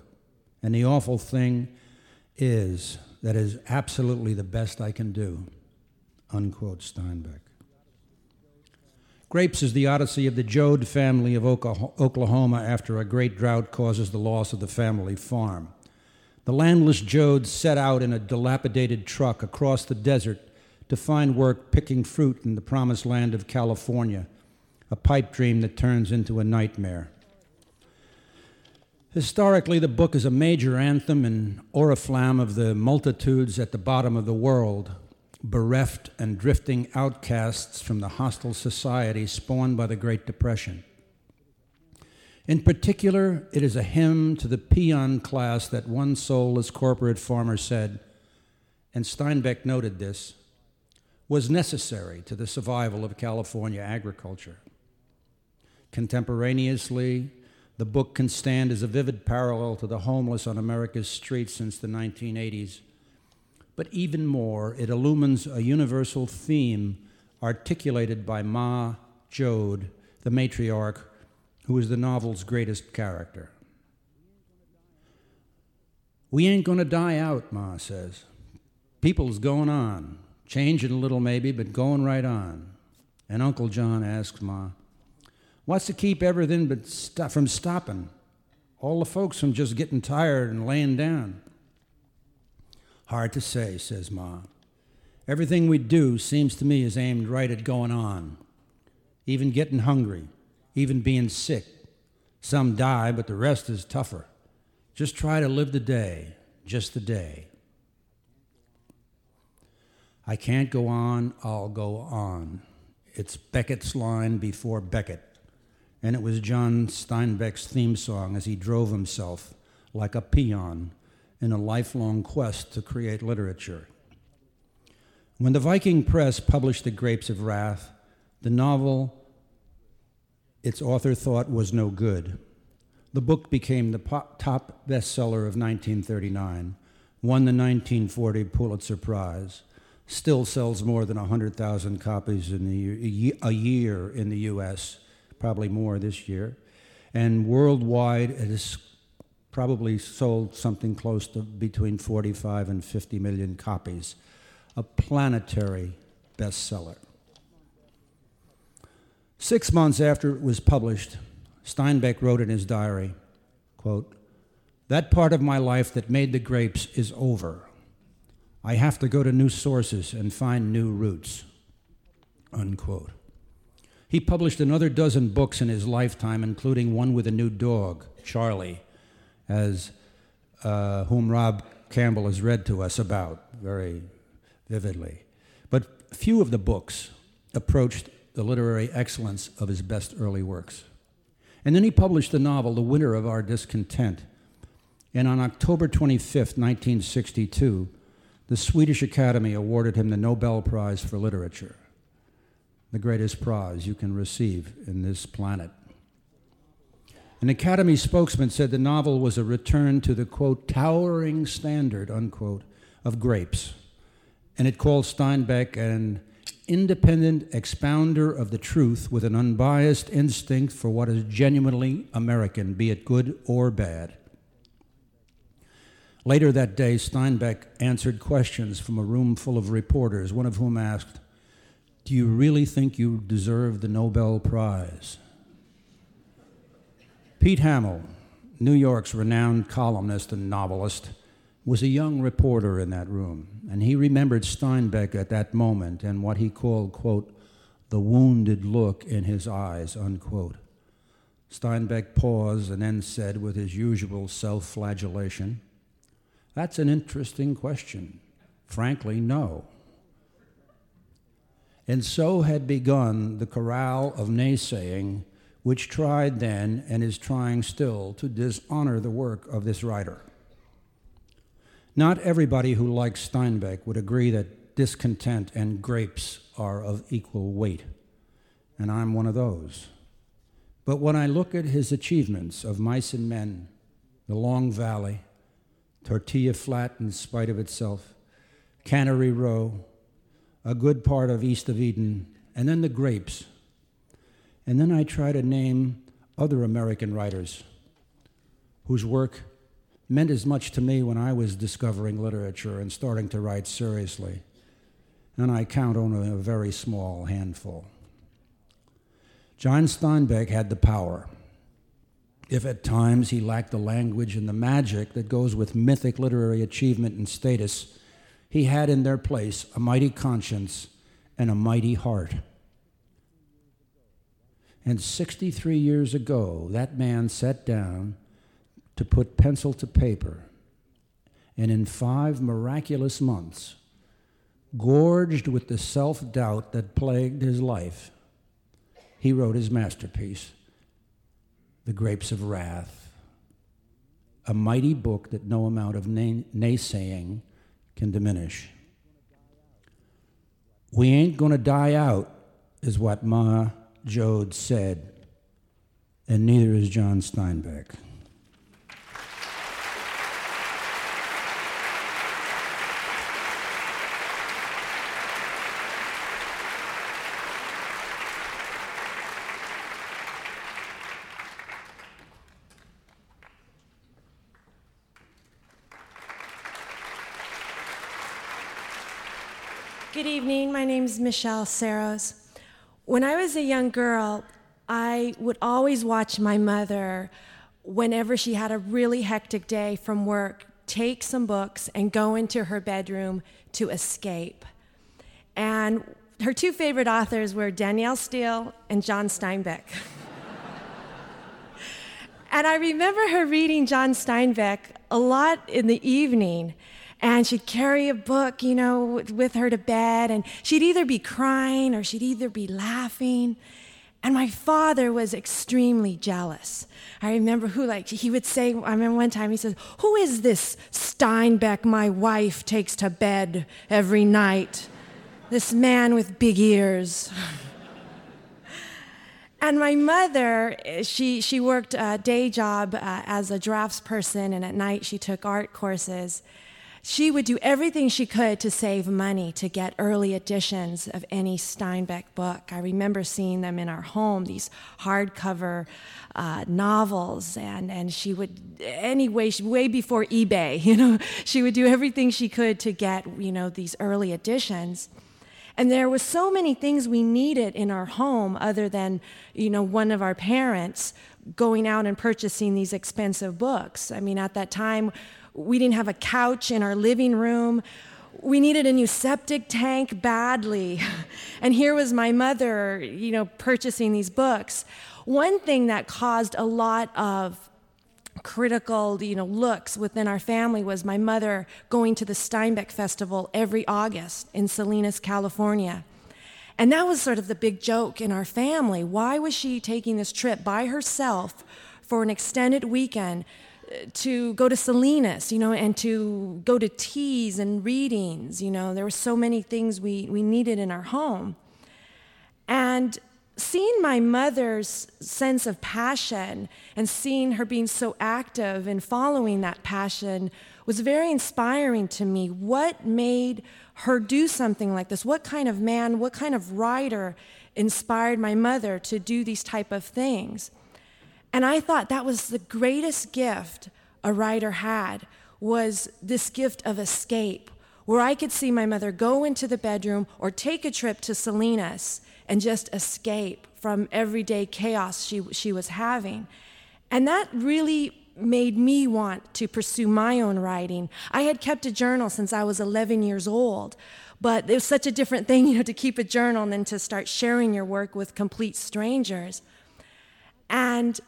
And the awful thing is that is absolutely the best I can do. Unquote Steinbeck. Grapes is the odyssey of the Joad family of Oklahoma after a great drought causes the loss of the family farm. The landless Joads set out in a dilapidated truck across the desert to find work picking fruit in the promised land of California, a pipe dream that turns into a nightmare. Historically, the book is a major anthem and oriflamme of the multitudes at the bottom of the world, bereft and drifting outcasts from the hostile society spawned by the Great Depression. In particular, it is a hymn to the peon class that one soulless corporate farmer said, and Steinbeck noted this, was necessary to the survival of California agriculture. Contemporaneously, the book can stand as a vivid parallel to the homeless on America's streets since the 1980s. But even more, it illumines a universal theme articulated by Ma Joad, the matriarch who is the novel's greatest character. We ain't to die out, Ma says. People's going on, changing a little maybe, but going right on. And Uncle John asks Ma, What's to keep everything but st- from stopping? All the folks from just getting tired and laying down. Hard to say, says Ma. Everything we do seems to me is aimed right at going on, even getting hungry, even being sick. Some die, but the rest is tougher. Just try to live the day, just the day. I can't go on, I'll go on. It's Beckett's line before Beckett, and it was John Steinbeck's theme song as he drove himself like a peon in a lifelong quest to create literature. When the Viking Press published The Grapes of Wrath, the novel its author thought was no good. The book became the top bestseller of 1939, won the 1940 Pulitzer Prize, still sells more than 100,000 copies in the, a year in the US, probably more this year. And worldwide, it has probably sold something close to between 45 and 50 million copies. A planetary bestseller. Six months after it was published, Steinbeck wrote in his diary, quote, That part of my life that made the grapes is over. I have to go to new sources and find new roots. Unquote. He published another dozen books in his lifetime, including one with a new dog, Charley, as uh, whom Rob Campbell has read to us about very vividly. But few of the books approached the literary excellence of his best early works. And then he published the novel, The Winter of Our Discontent. And on October 25, 1962, the Swedish Academy awarded him the Nobel Prize for Literature, the greatest prize you can receive in this planet. An Academy spokesman said the novel was a return to the, quote, towering standard, unquote, of grapes. And it called Steinbeck an independent expounder of the truth with an unbiased instinct for what is genuinely American, be it good or bad. Later that day, Steinbeck answered questions from a room full of reporters, one of whom asked, Do you really think you deserve the Nobel Prize? Pete Hamill, New York's renowned columnist and novelist, was a young reporter in that room, and he remembered Steinbeck at that moment and what he called, quote, the wounded look in his eyes, unquote. Steinbeck paused and then said with his usual self flagellation, That's an interesting question. Frankly, no. And so had begun the chorale of naysaying which tried then and is trying still to dishonor the work of this writer. Not everybody who likes Steinbeck would agree that discontent and grapes are of equal weight, and I'm one of those. But when I look at his achievements of Mice and Men, The Long Valley, Tortilla Flat in spite of itself, Cannery Row, a good part of East of Eden, and then the grapes. And then I try to name other American writers whose work meant as much to me when I was discovering literature and starting to write seriously. And I count only a very small handful. John Steinbeck had the power. If at times he lacked the language and the magic that goes with mythic literary achievement and status, he had in their place a mighty conscience and a mighty heart. And 63 years ago, that man sat down to put pencil to paper, and in five miraculous months, gorged with the self doubt that plagued his life, he wrote his masterpiece, The Grapes of Wrath, a mighty book that no amount of naysaying can diminish. We ain't going to die out, is what Ma Joad said, and neither is John Steinbeck. Good evening. My name is Michele Serros. When I was a young girl, I would always watch my mother, whenever she had a really hectic day from work, take some books and go into her bedroom to escape. And her two favorite authors were Danielle Steel and John Steinbeck. and I remember her reading John Steinbeck a lot in the evening and she'd carry a book, you know, with her to bed, and she'd either be crying or she'd either be laughing. And my father was extremely jealous. I remember who, like, he would say, I remember one time he says, Who is this Steinbeck my wife takes to bed every night? This man with big ears. and my mother, she, she worked a day job uh, as a draftsperson, and at night she took art courses she would do everything she could to save money to get early editions of any Steinbeck book. I remember seeing them in our home, these hardcover uh, novels, and, and she would, anyway, way before eBay, you know, she would do everything she could to get, you know, these early editions. And there was so many things we needed in our home other than, you know, one of our parents going out and purchasing these expensive books. I mean, at that time, we didn't have a couch in our living room. We needed a new septic tank badly. And here was my mother, you know, purchasing these books. One thing that caused a lot of critical, you know, looks within our family was my mother going to the Steinbeck Festival every August in Salinas, California. And that was sort of the big joke in our family. Why was she taking this trip by herself for an extended weekend to go to Salinas, you know, and to go to teas and readings. You know, there were so many things we, we needed in our home. And seeing my mother's sense of passion and seeing her being so active and following that passion was very inspiring to me. What made her do something like this? What kind of man, what kind of writer inspired my mother to do these type of things? And I thought that was the greatest gift a writer had was this gift of escape, where I could see my mother go into the bedroom or take a trip to Salinas and just escape from everyday chaos she, she was having. And that really made me want to pursue my own writing. I had kept a journal since I was 11 years old, but it was such a different thing, you know, to keep a journal than to start sharing your work with complete strangers. And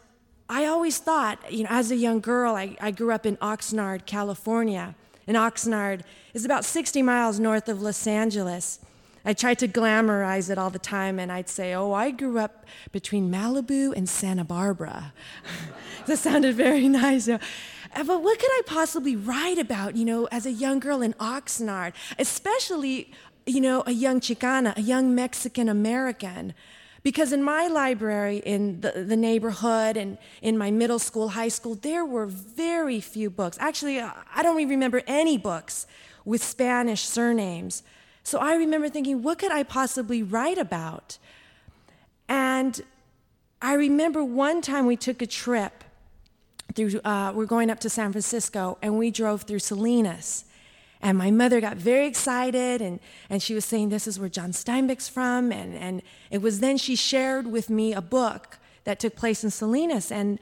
I always thought, you know, as a young girl, I, I grew up in Oxnard, California. And Oxnard is about 60 miles north of Los Angeles. I tried to glamorize it all the time, and I'd say, Oh, I grew up between Malibu and Santa Barbara. that sounded very nice. You know. Uh, but what could I possibly write about, you know, as a young girl in Oxnard, especially, you know, a young Chicana, a young Mexican American? Because in my library, in the, the neighborhood, and in my middle school, high school, there were very few books. Actually, uh, I don't even remember any books with Spanish surnames. So I remember thinking, what could I possibly write about? And I remember one time we took a trip through, uh, we're going up to San Francisco, and we drove through Salinas. And my mother got very excited, and, and she was saying, This is where John Steinbeck's from. And, and it was then she shared with me a book that took place in Salinas. And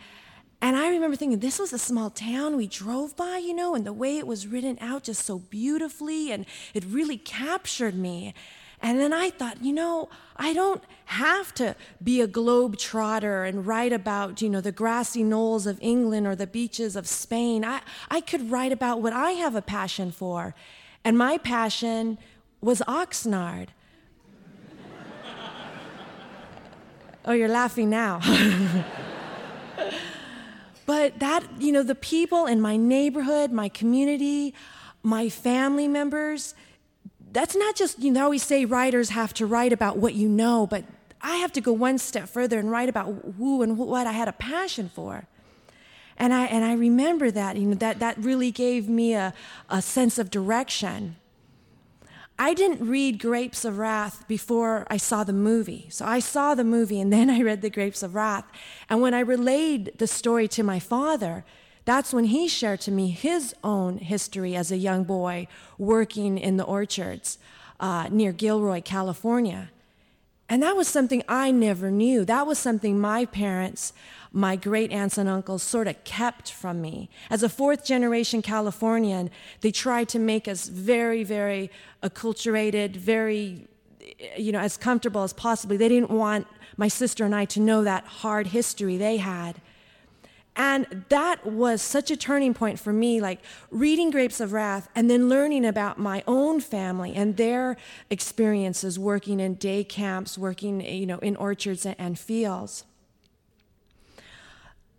and I remember thinking, this was a small town we drove by, you know, and the way it was written out just so beautifully, and it really captured me. And then I thought, you know, I don't have to be a globe trotter and write about, you know, the grassy knolls of England or the beaches of Spain. I, I could write about what I have a passion for. And my passion was Oxnard. oh, you're laughing now. But that, you know, the people in my neighborhood, my community, my family members, that's not just, you know, always say writers have to write about what you know, but I have to go one step further and write about who and what I had a passion for. And I, and I remember that, you know, that, that really gave me a, a sense of direction. I didn't read Grapes of Wrath before I saw the movie. So I saw the movie and then I read The Grapes of Wrath. And when I relayed the story to my father, that's when he shared to me his own history as a young boy working in the orchards uh, near Gilroy, California. And that was something I never knew. That was something my parents my great aunts and uncles sort of kept from me. As a fourth generation Californian, they tried to make us very, very acculturated, very, you know, as comfortable as possible. They didn't want my sister and I to know that hard history they had. And that was such a turning point for me, like reading Grapes of Wrath and then learning about my own family and their experiences working in day camps, working, you know, in orchards and fields.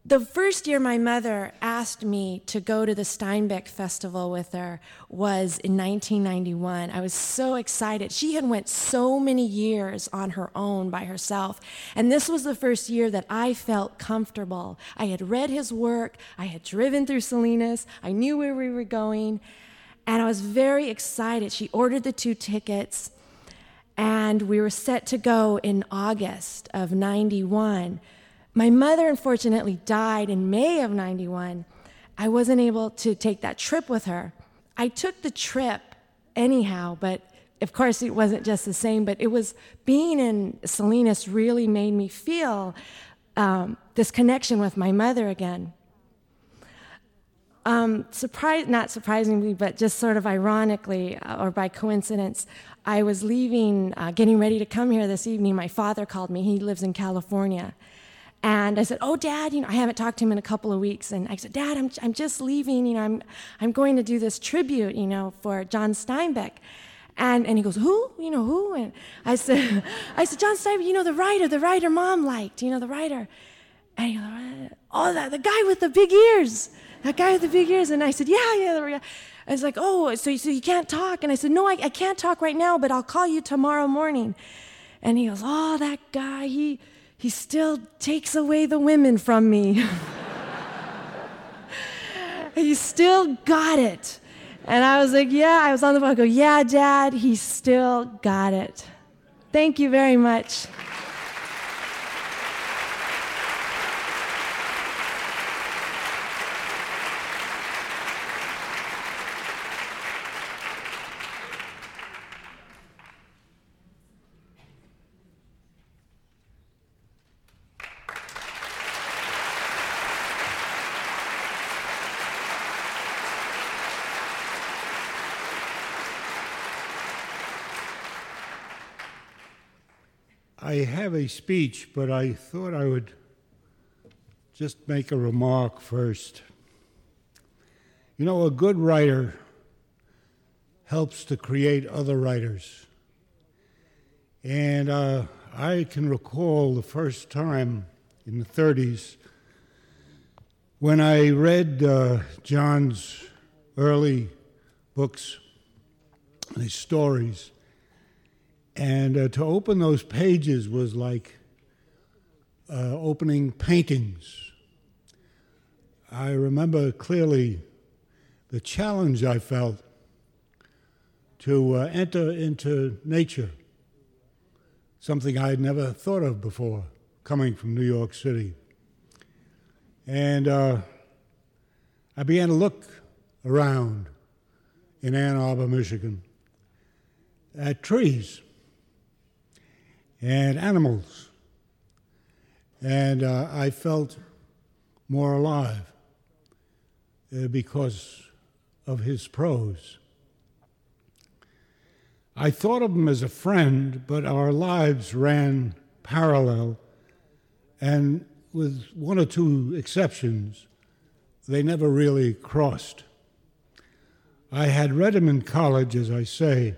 The first year my mother asked me to go to the Steinbeck Festival with her was in 1991. I was so excited. She had went so many years on her own by herself, and this was the first year that I felt comfortable. I had read his work, I had driven through Salinas, I knew where we were going, and I was very excited. She ordered the two tickets, and we were set to go in August of 91 my mother, unfortunately, died in May of 91. I wasn't able to take that trip with her. I took the trip anyhow, but of course it wasn't just the same, but it was being in Salinas really made me feel um, this connection with my mother again. Um, surprise, not surprisingly, but just sort of ironically uh, or by coincidence, I was leaving, uh, getting ready to come here this evening. My father called me. He lives in California. And I said, "Oh, Dad, you know, I haven't talked to him in a couple of weeks." And I said, "Dad, I'm, I'm just leaving. You know, I'm, I'm going to do this tribute, you know, for John Steinbeck." And, and he goes, "Who? You know who?" And I said, "I said John Steinbeck. You know the writer, the writer Mom liked. You know the writer." And he goes, "Oh, that the guy with the big ears, that guy with the big ears." And I said, "Yeah, yeah." I was like, "Oh, so, so you can't talk?" And I said, "No, I, I can't talk right now, but I'll call you tomorrow morning." And he goes, "Oh, that guy, he." He still takes away the women from me. he still got it. And I was like, yeah, I was on the phone. I go, yeah, Dad, he still got it. Thank you very much. I have a speech, but I thought I would just make a remark first. You know, a good writer helps to create other writers. And uh, I can recall the first time in the 30s when I read uh, John's early books, and his stories, and uh, to open those pages was like uh, opening paintings. I remember clearly the challenge I felt to uh, enter into nature, something I had never thought of before coming from New York City. And uh, I began to look around in Ann Arbor, Michigan, at trees and animals. And uh, I felt more alive uh, because of his prose. I thought of him as a friend, but our lives ran parallel and with one or two exceptions, they never really crossed. I had read him in college, as I say,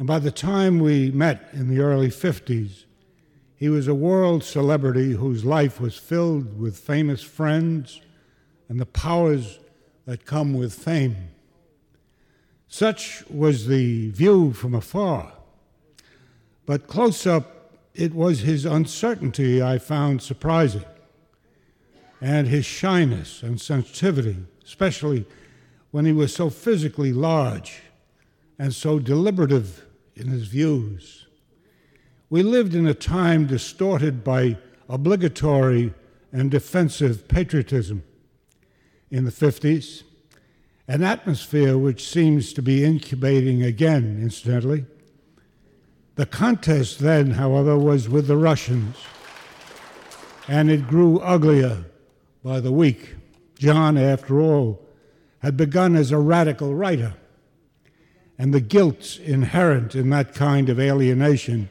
and by the time we met in the early 50s, he was a world celebrity whose life was filled with famous friends and the powers that come with fame. Such was the view from afar. But close up, it was his uncertainty I found surprising, and his shyness and sensitivity, especially when he was so physically large and so deliberative in his views. We lived in a time distorted by obligatory and defensive patriotism in the 50s, an atmosphere which seems to be incubating again, incidentally the contest then, however, was with the Russians, and it grew uglier by the week. John, after all, had begun as a radical writer, and the guilt inherent in that kind of alienation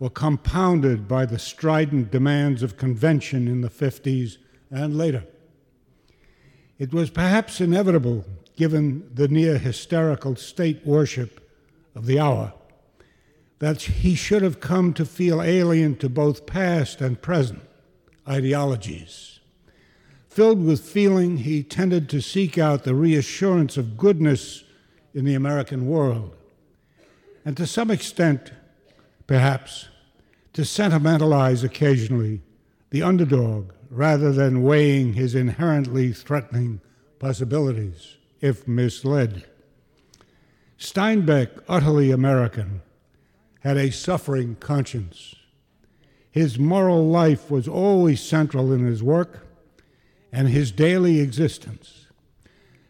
were compounded by the strident demands of convention in the 50s and later. It was perhaps inevitable, given the near hysterical state worship of the hour that he should have come to feel alien to both past and present ideologies. Filled with feeling, he tended to seek out the reassurance of goodness in the American world, and to some extent, perhaps, to sentimentalize occasionally the underdog rather than weighing his inherently threatening possibilities if misled. Steinbeck, utterly American, had a suffering conscience. His moral life was always central in his work and his daily existence.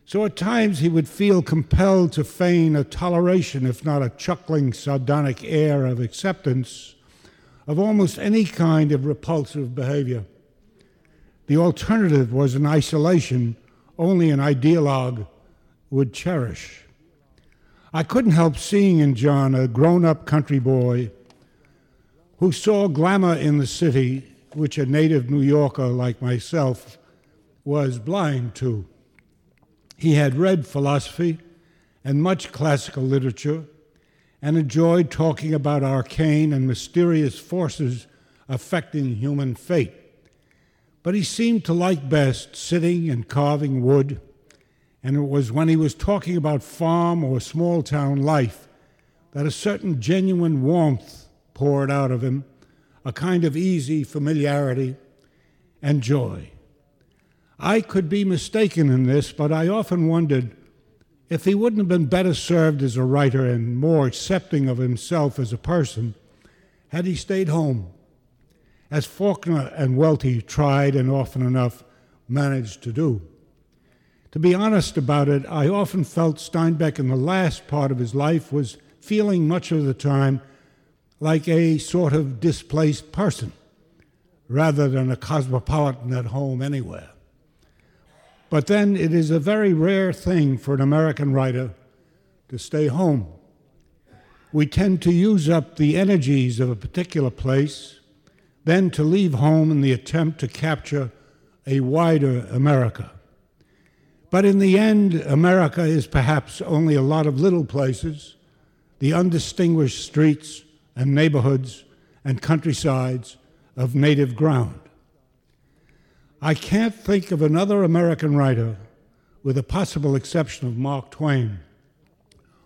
So at times he would feel compelled to feign a toleration, if not a chuckling, sardonic air of acceptance of almost any kind of repulsive behavior. The alternative was an isolation only an ideologue would cherish. I couldn't help seeing in John a grown up country boy who saw glamour in the city, which a native New Yorker like myself was blind to. He had read philosophy and much classical literature and enjoyed talking about arcane and mysterious forces affecting human fate. But he seemed to like best sitting and carving wood and it was when he was talking about farm or small town life that a certain genuine warmth poured out of him, a kind of easy familiarity and joy. I could be mistaken in this, but I often wondered if he wouldn't have been better served as a writer and more accepting of himself as a person had he stayed home, as Faulkner and Welty tried and often enough managed to do. To be honest about it, I often felt Steinbeck in the last part of his life was feeling much of the time like a sort of displaced person rather than a cosmopolitan at home anywhere. But then it is a very rare thing for an American writer to stay home. We tend to use up the energies of a particular place, then to leave home in the attempt to capture a wider America. But in the end, America is perhaps only a lot of little places, the undistinguished streets and neighborhoods and countrysides of native ground. I can't think of another American writer, with the possible exception of Mark Twain,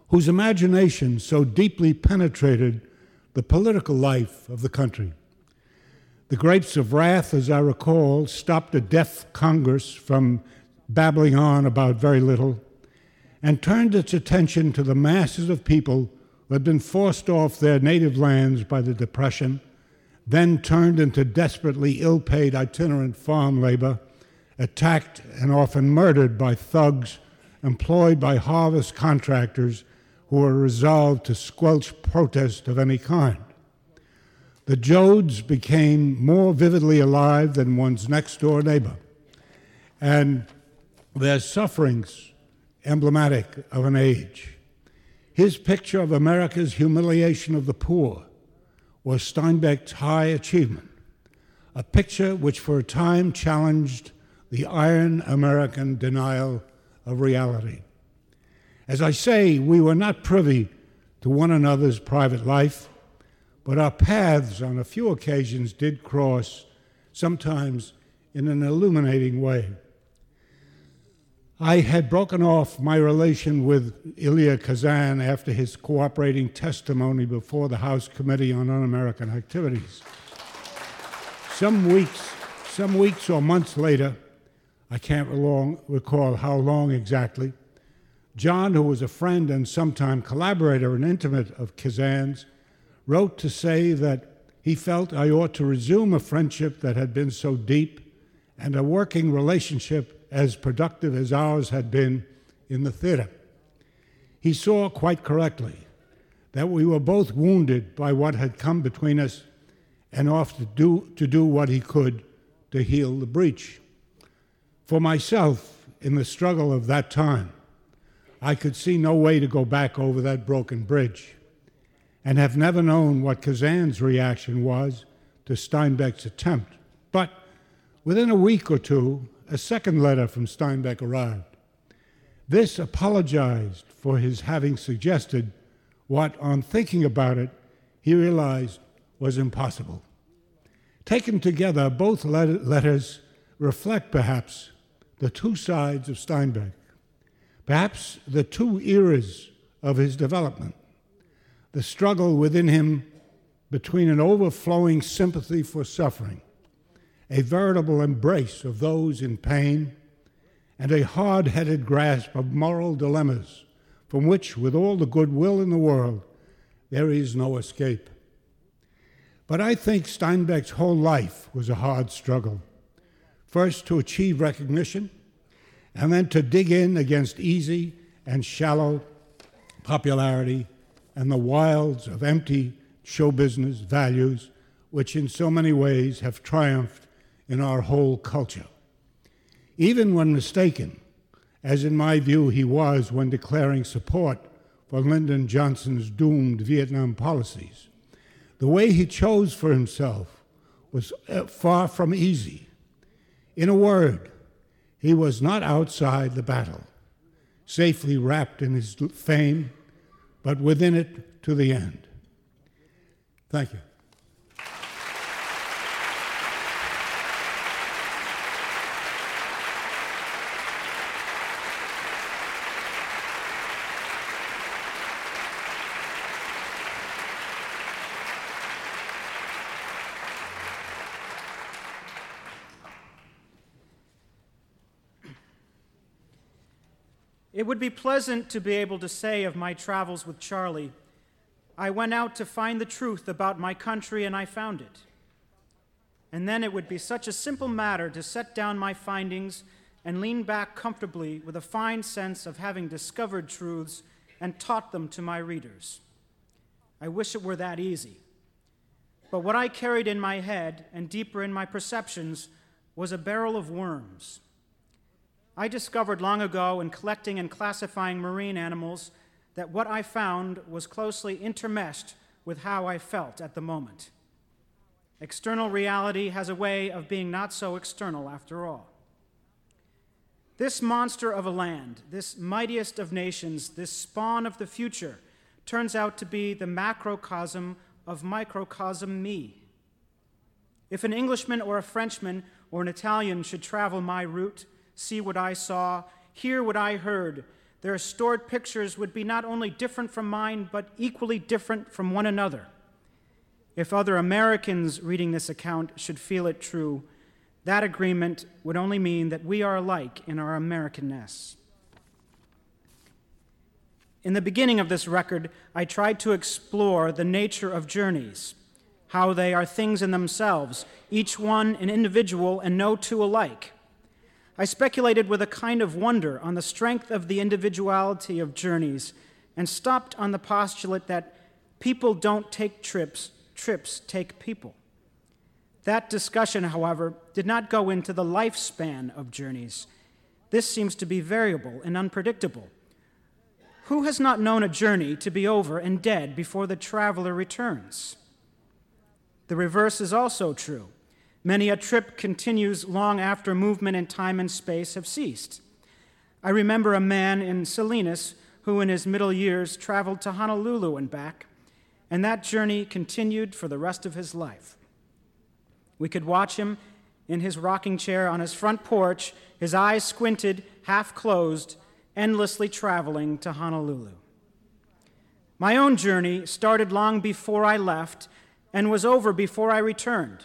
whose imagination so deeply penetrated the political life of the country. The Grapes of Wrath, as I recall, stopped a deaf Congress from babbling on about very little and turned its attention to the masses of people who had been forced off their native lands by the Depression, then turned into desperately ill paid itinerant farm labor, attacked and often murdered by thugs employed by harvest contractors who were resolved to squelch protest of any kind. The Joads became more vividly alive than one's next door neighbor, and their sufferings emblematic of an age. His picture of America's humiliation of the poor was Steinbeck's high achievement, a picture which for a time challenged the iron American denial of reality. As I say, we were not privy to one another's private life, but our paths on a few occasions did cross, sometimes in an illuminating way. I had broken off my relation with Elia Kazan after his cooperating testimony before the House Committee on Un American Activities. Some weeks, some weeks or months later, I can't recall how long exactly, John, who was a friend and sometime collaborator and intimate of Kazan's, wrote to say that he felt I ought to resume a friendship that had been so deep and a working relationship as productive as ours had been in the theater. He saw quite correctly that we were both wounded by what had come between us and off to do, to do what he could to heal the breach. For myself, in the struggle of that time, I could see no way to go back over that broken bridge and have never known what Kazan's reaction was to Steinbeck's attempt. But within a week or two, a second letter from Steinbeck arrived. This apologized for his having suggested what, on thinking about it, he realized was impossible. Taken together, both letters reflect perhaps the two sides of Steinbeck, perhaps the two eras of his development the struggle within him between an overflowing sympathy for suffering a veritable embrace of those in pain, and a hard headed grasp of moral dilemmas from which, with all the goodwill in the world, there is no escape. But I think Steinbeck's whole life was a hard struggle. First, to achieve recognition, and then to dig in against easy and shallow popularity and the wilds of empty show business values, which in so many ways have triumphed in our whole culture. Even when mistaken, as in my view he was when declaring support for Lyndon Johnson's doomed Vietnam policies, the way he chose for himself was uh, far from easy. In a word, he was not outside the battle, safely wrapped in his fame, but within it to the end. Thank you. Would be pleasant to be able to say of my travels with Charley, I went out to find the truth about my country and I found it. And then it would be such a simple matter to set down my findings and lean back comfortably with a fine sense of having discovered truths and taught them to my readers. I wish it were that easy. But what I carried in my head and deeper in my perceptions was a barrel of worms I discovered long ago in collecting and classifying marine animals that what I found was closely intermeshed with how I felt at the moment. External reality has a way of being not so external after all. This monster of a land, this mightiest of nations, this spawn of the future, turns out to be the macrocosm of microcosm me. If an Englishman or a Frenchman or an Italian should travel my route, see what I saw, hear what I heard, their stored pictures would be not only different from mine, but equally different from one another. If other Americans reading this account should feel it true, that agreement would only mean that we are alike in our Americanness. In the beginning of this record, I tried to explore the nature of journeys, how they are things in themselves, each one an individual and no two alike. I speculated with a kind of wonder on the strength of the individuality of journeys and stopped on the postulate that people don't take trips, trips take people. That discussion, however, did not go into the lifespan of journeys. This seems to be variable and unpredictable. Who has not known a journey to be over and dead before the traveler returns? The reverse is also true. Many a trip continues long after movement in time and space have ceased. I remember a man in Salinas who, in his middle years, traveled to Honolulu and back, and that journey continued for the rest of his life. We could watch him in his rocking chair on his front porch, his eyes squinted, half closed, endlessly traveling to Honolulu. My own journey started long before I left and was over before I returned.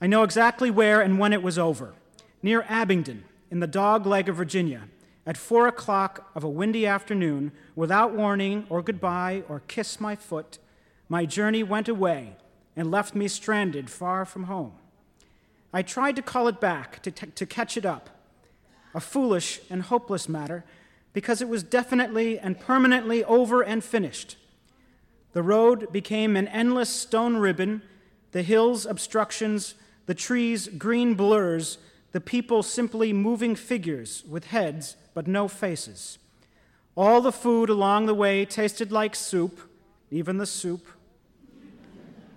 I know exactly where and when it was over near Abingdon, in the dog leg of Virginia, at four o'clock of a windy afternoon, without warning or goodbye or kiss my foot, my journey went away and left me stranded far from home. I tried to call it back, to, t- to catch it up, a foolish and hopeless matter because it was definitely and permanently over and finished. The road became an endless stone ribbon, the hills obstructions, the trees green blurs, the people simply moving figures with heads but no faces. All the food along the way tasted like soup, even the soup.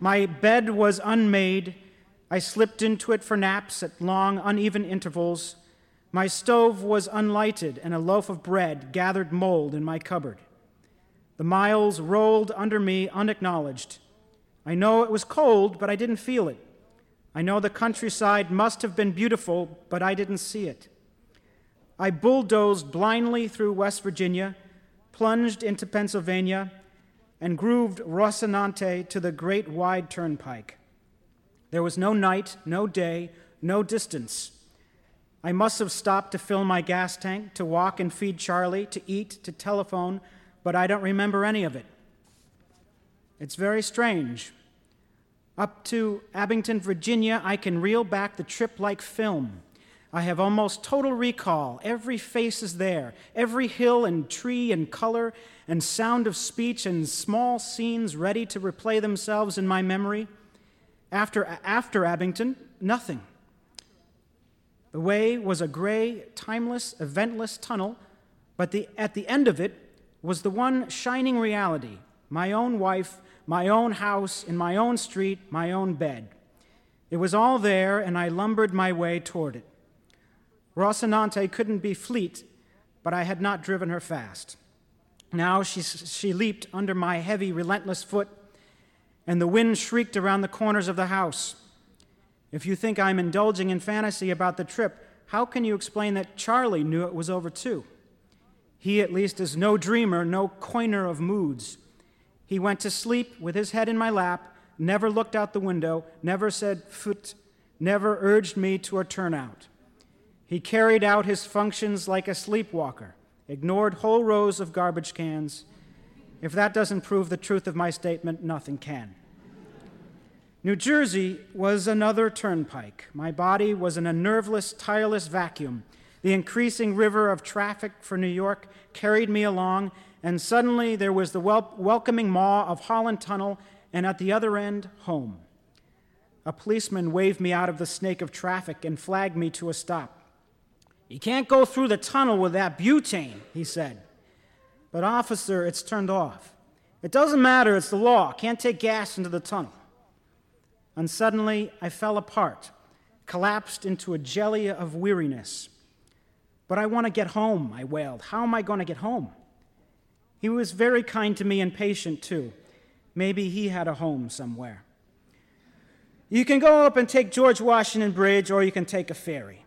My bed was unmade. I slipped into it for naps at long, uneven intervals. My stove was unlighted, and a loaf of bread gathered mold in my cupboard. The miles rolled under me unacknowledged. I know it was cold, but I didn't feel it. I know the countryside must have been beautiful, but I didn't see it. I bulldozed blindly through West Virginia, plunged into Pennsylvania, and grooved Rocinante to the great wide turnpike. There was no night, no day, no distance. I must have stopped to fill my gas tank, to walk and feed Charley, to eat, to telephone, but I don't remember any of it. It's very strange. Up to Abingdon, Virginia, I can reel back the trip like film. I have almost total recall. Every face is there, every hill and tree and color and sound of speech and small scenes ready to replay themselves in my memory. After, after Abingdon, nothing. The way was a gray, timeless, eventless tunnel, but the, at the end of it was the one shining reality my own wife, my own house, in my own street, my own bed. It was all there, and I lumbered my way toward it. Rocinante couldn't be fleet, but I had not driven her fast. Now she, she leaped under my heavy, relentless foot, and the wind shrieked around the corners of the house. If you think I'm indulging in fantasy about the trip, how can you explain that Charley knew it was over too? He, at least, is no dreamer, no coiner of moods. He went to sleep with his head in my lap, never looked out the window, never said foot, never urged me to a turnout. He carried out his functions like a sleepwalker, ignored whole rows of garbage cans. If that doesn't prove the truth of my statement, nothing can. New Jersey was another turnpike. My body was in a nerveless, tireless vacuum. The increasing river of traffic for New York carried me along, and suddenly there was the wel- welcoming maw of Holland Tunnel, and at the other end, home. A policeman waved me out of the snake of traffic and flagged me to a stop. You can't go through the tunnel with that butane, he said. But, officer, it's turned off. It doesn't matter, it's the law. Can't take gas into the tunnel. And suddenly I fell apart, collapsed into a jelly of weariness. But I want to get home, I wailed. How am I going to get home? He was very kind to me and patient, too. Maybe he had a home somewhere. You can go up and take George Washington Bridge, or you can take a ferry.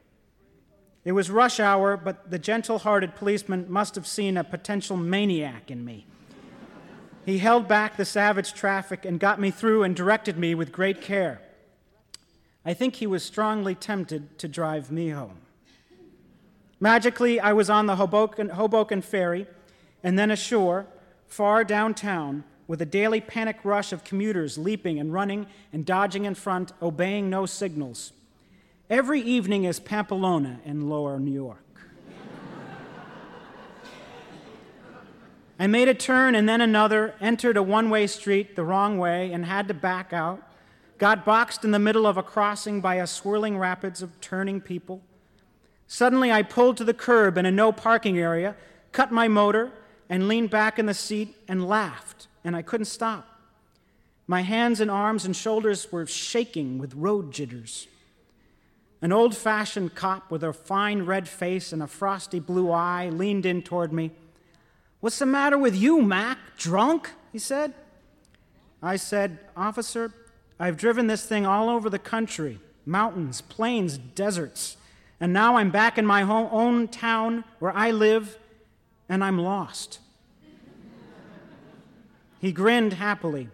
It was rush hour, but the gentle hearted policeman must have seen a potential maniac in me. He held back the savage traffic and got me through and directed me with great care. I think he was strongly tempted to drive me home. Magically, I was on the Hoboken, Hoboken ferry and then ashore, far downtown, with a daily panic rush of commuters leaping and running and dodging in front, obeying no signals. Every evening is Pamplona in lower New York. I made a turn and then another, entered a one way street the wrong way, and had to back out. Got boxed in the middle of a crossing by a swirling rapids of turning people. Suddenly, I pulled to the curb in a no parking area, cut my motor, and leaned back in the seat and laughed, and I couldn't stop. My hands and arms and shoulders were shaking with road jitters. An old fashioned cop with a fine red face and a frosty blue eye leaned in toward me. What's the matter with you, Mac? Drunk? he said. I said, Officer, I've driven this thing all over the country mountains, plains, deserts. And now I'm back in my home, own town where I live, and I'm lost. he grinned happily.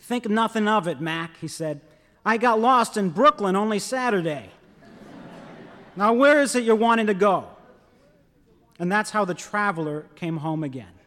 Think nothing of it, Mac, he said. I got lost in Brooklyn only Saturday. now, where is it you're wanting to go? And that's how the traveler came home again.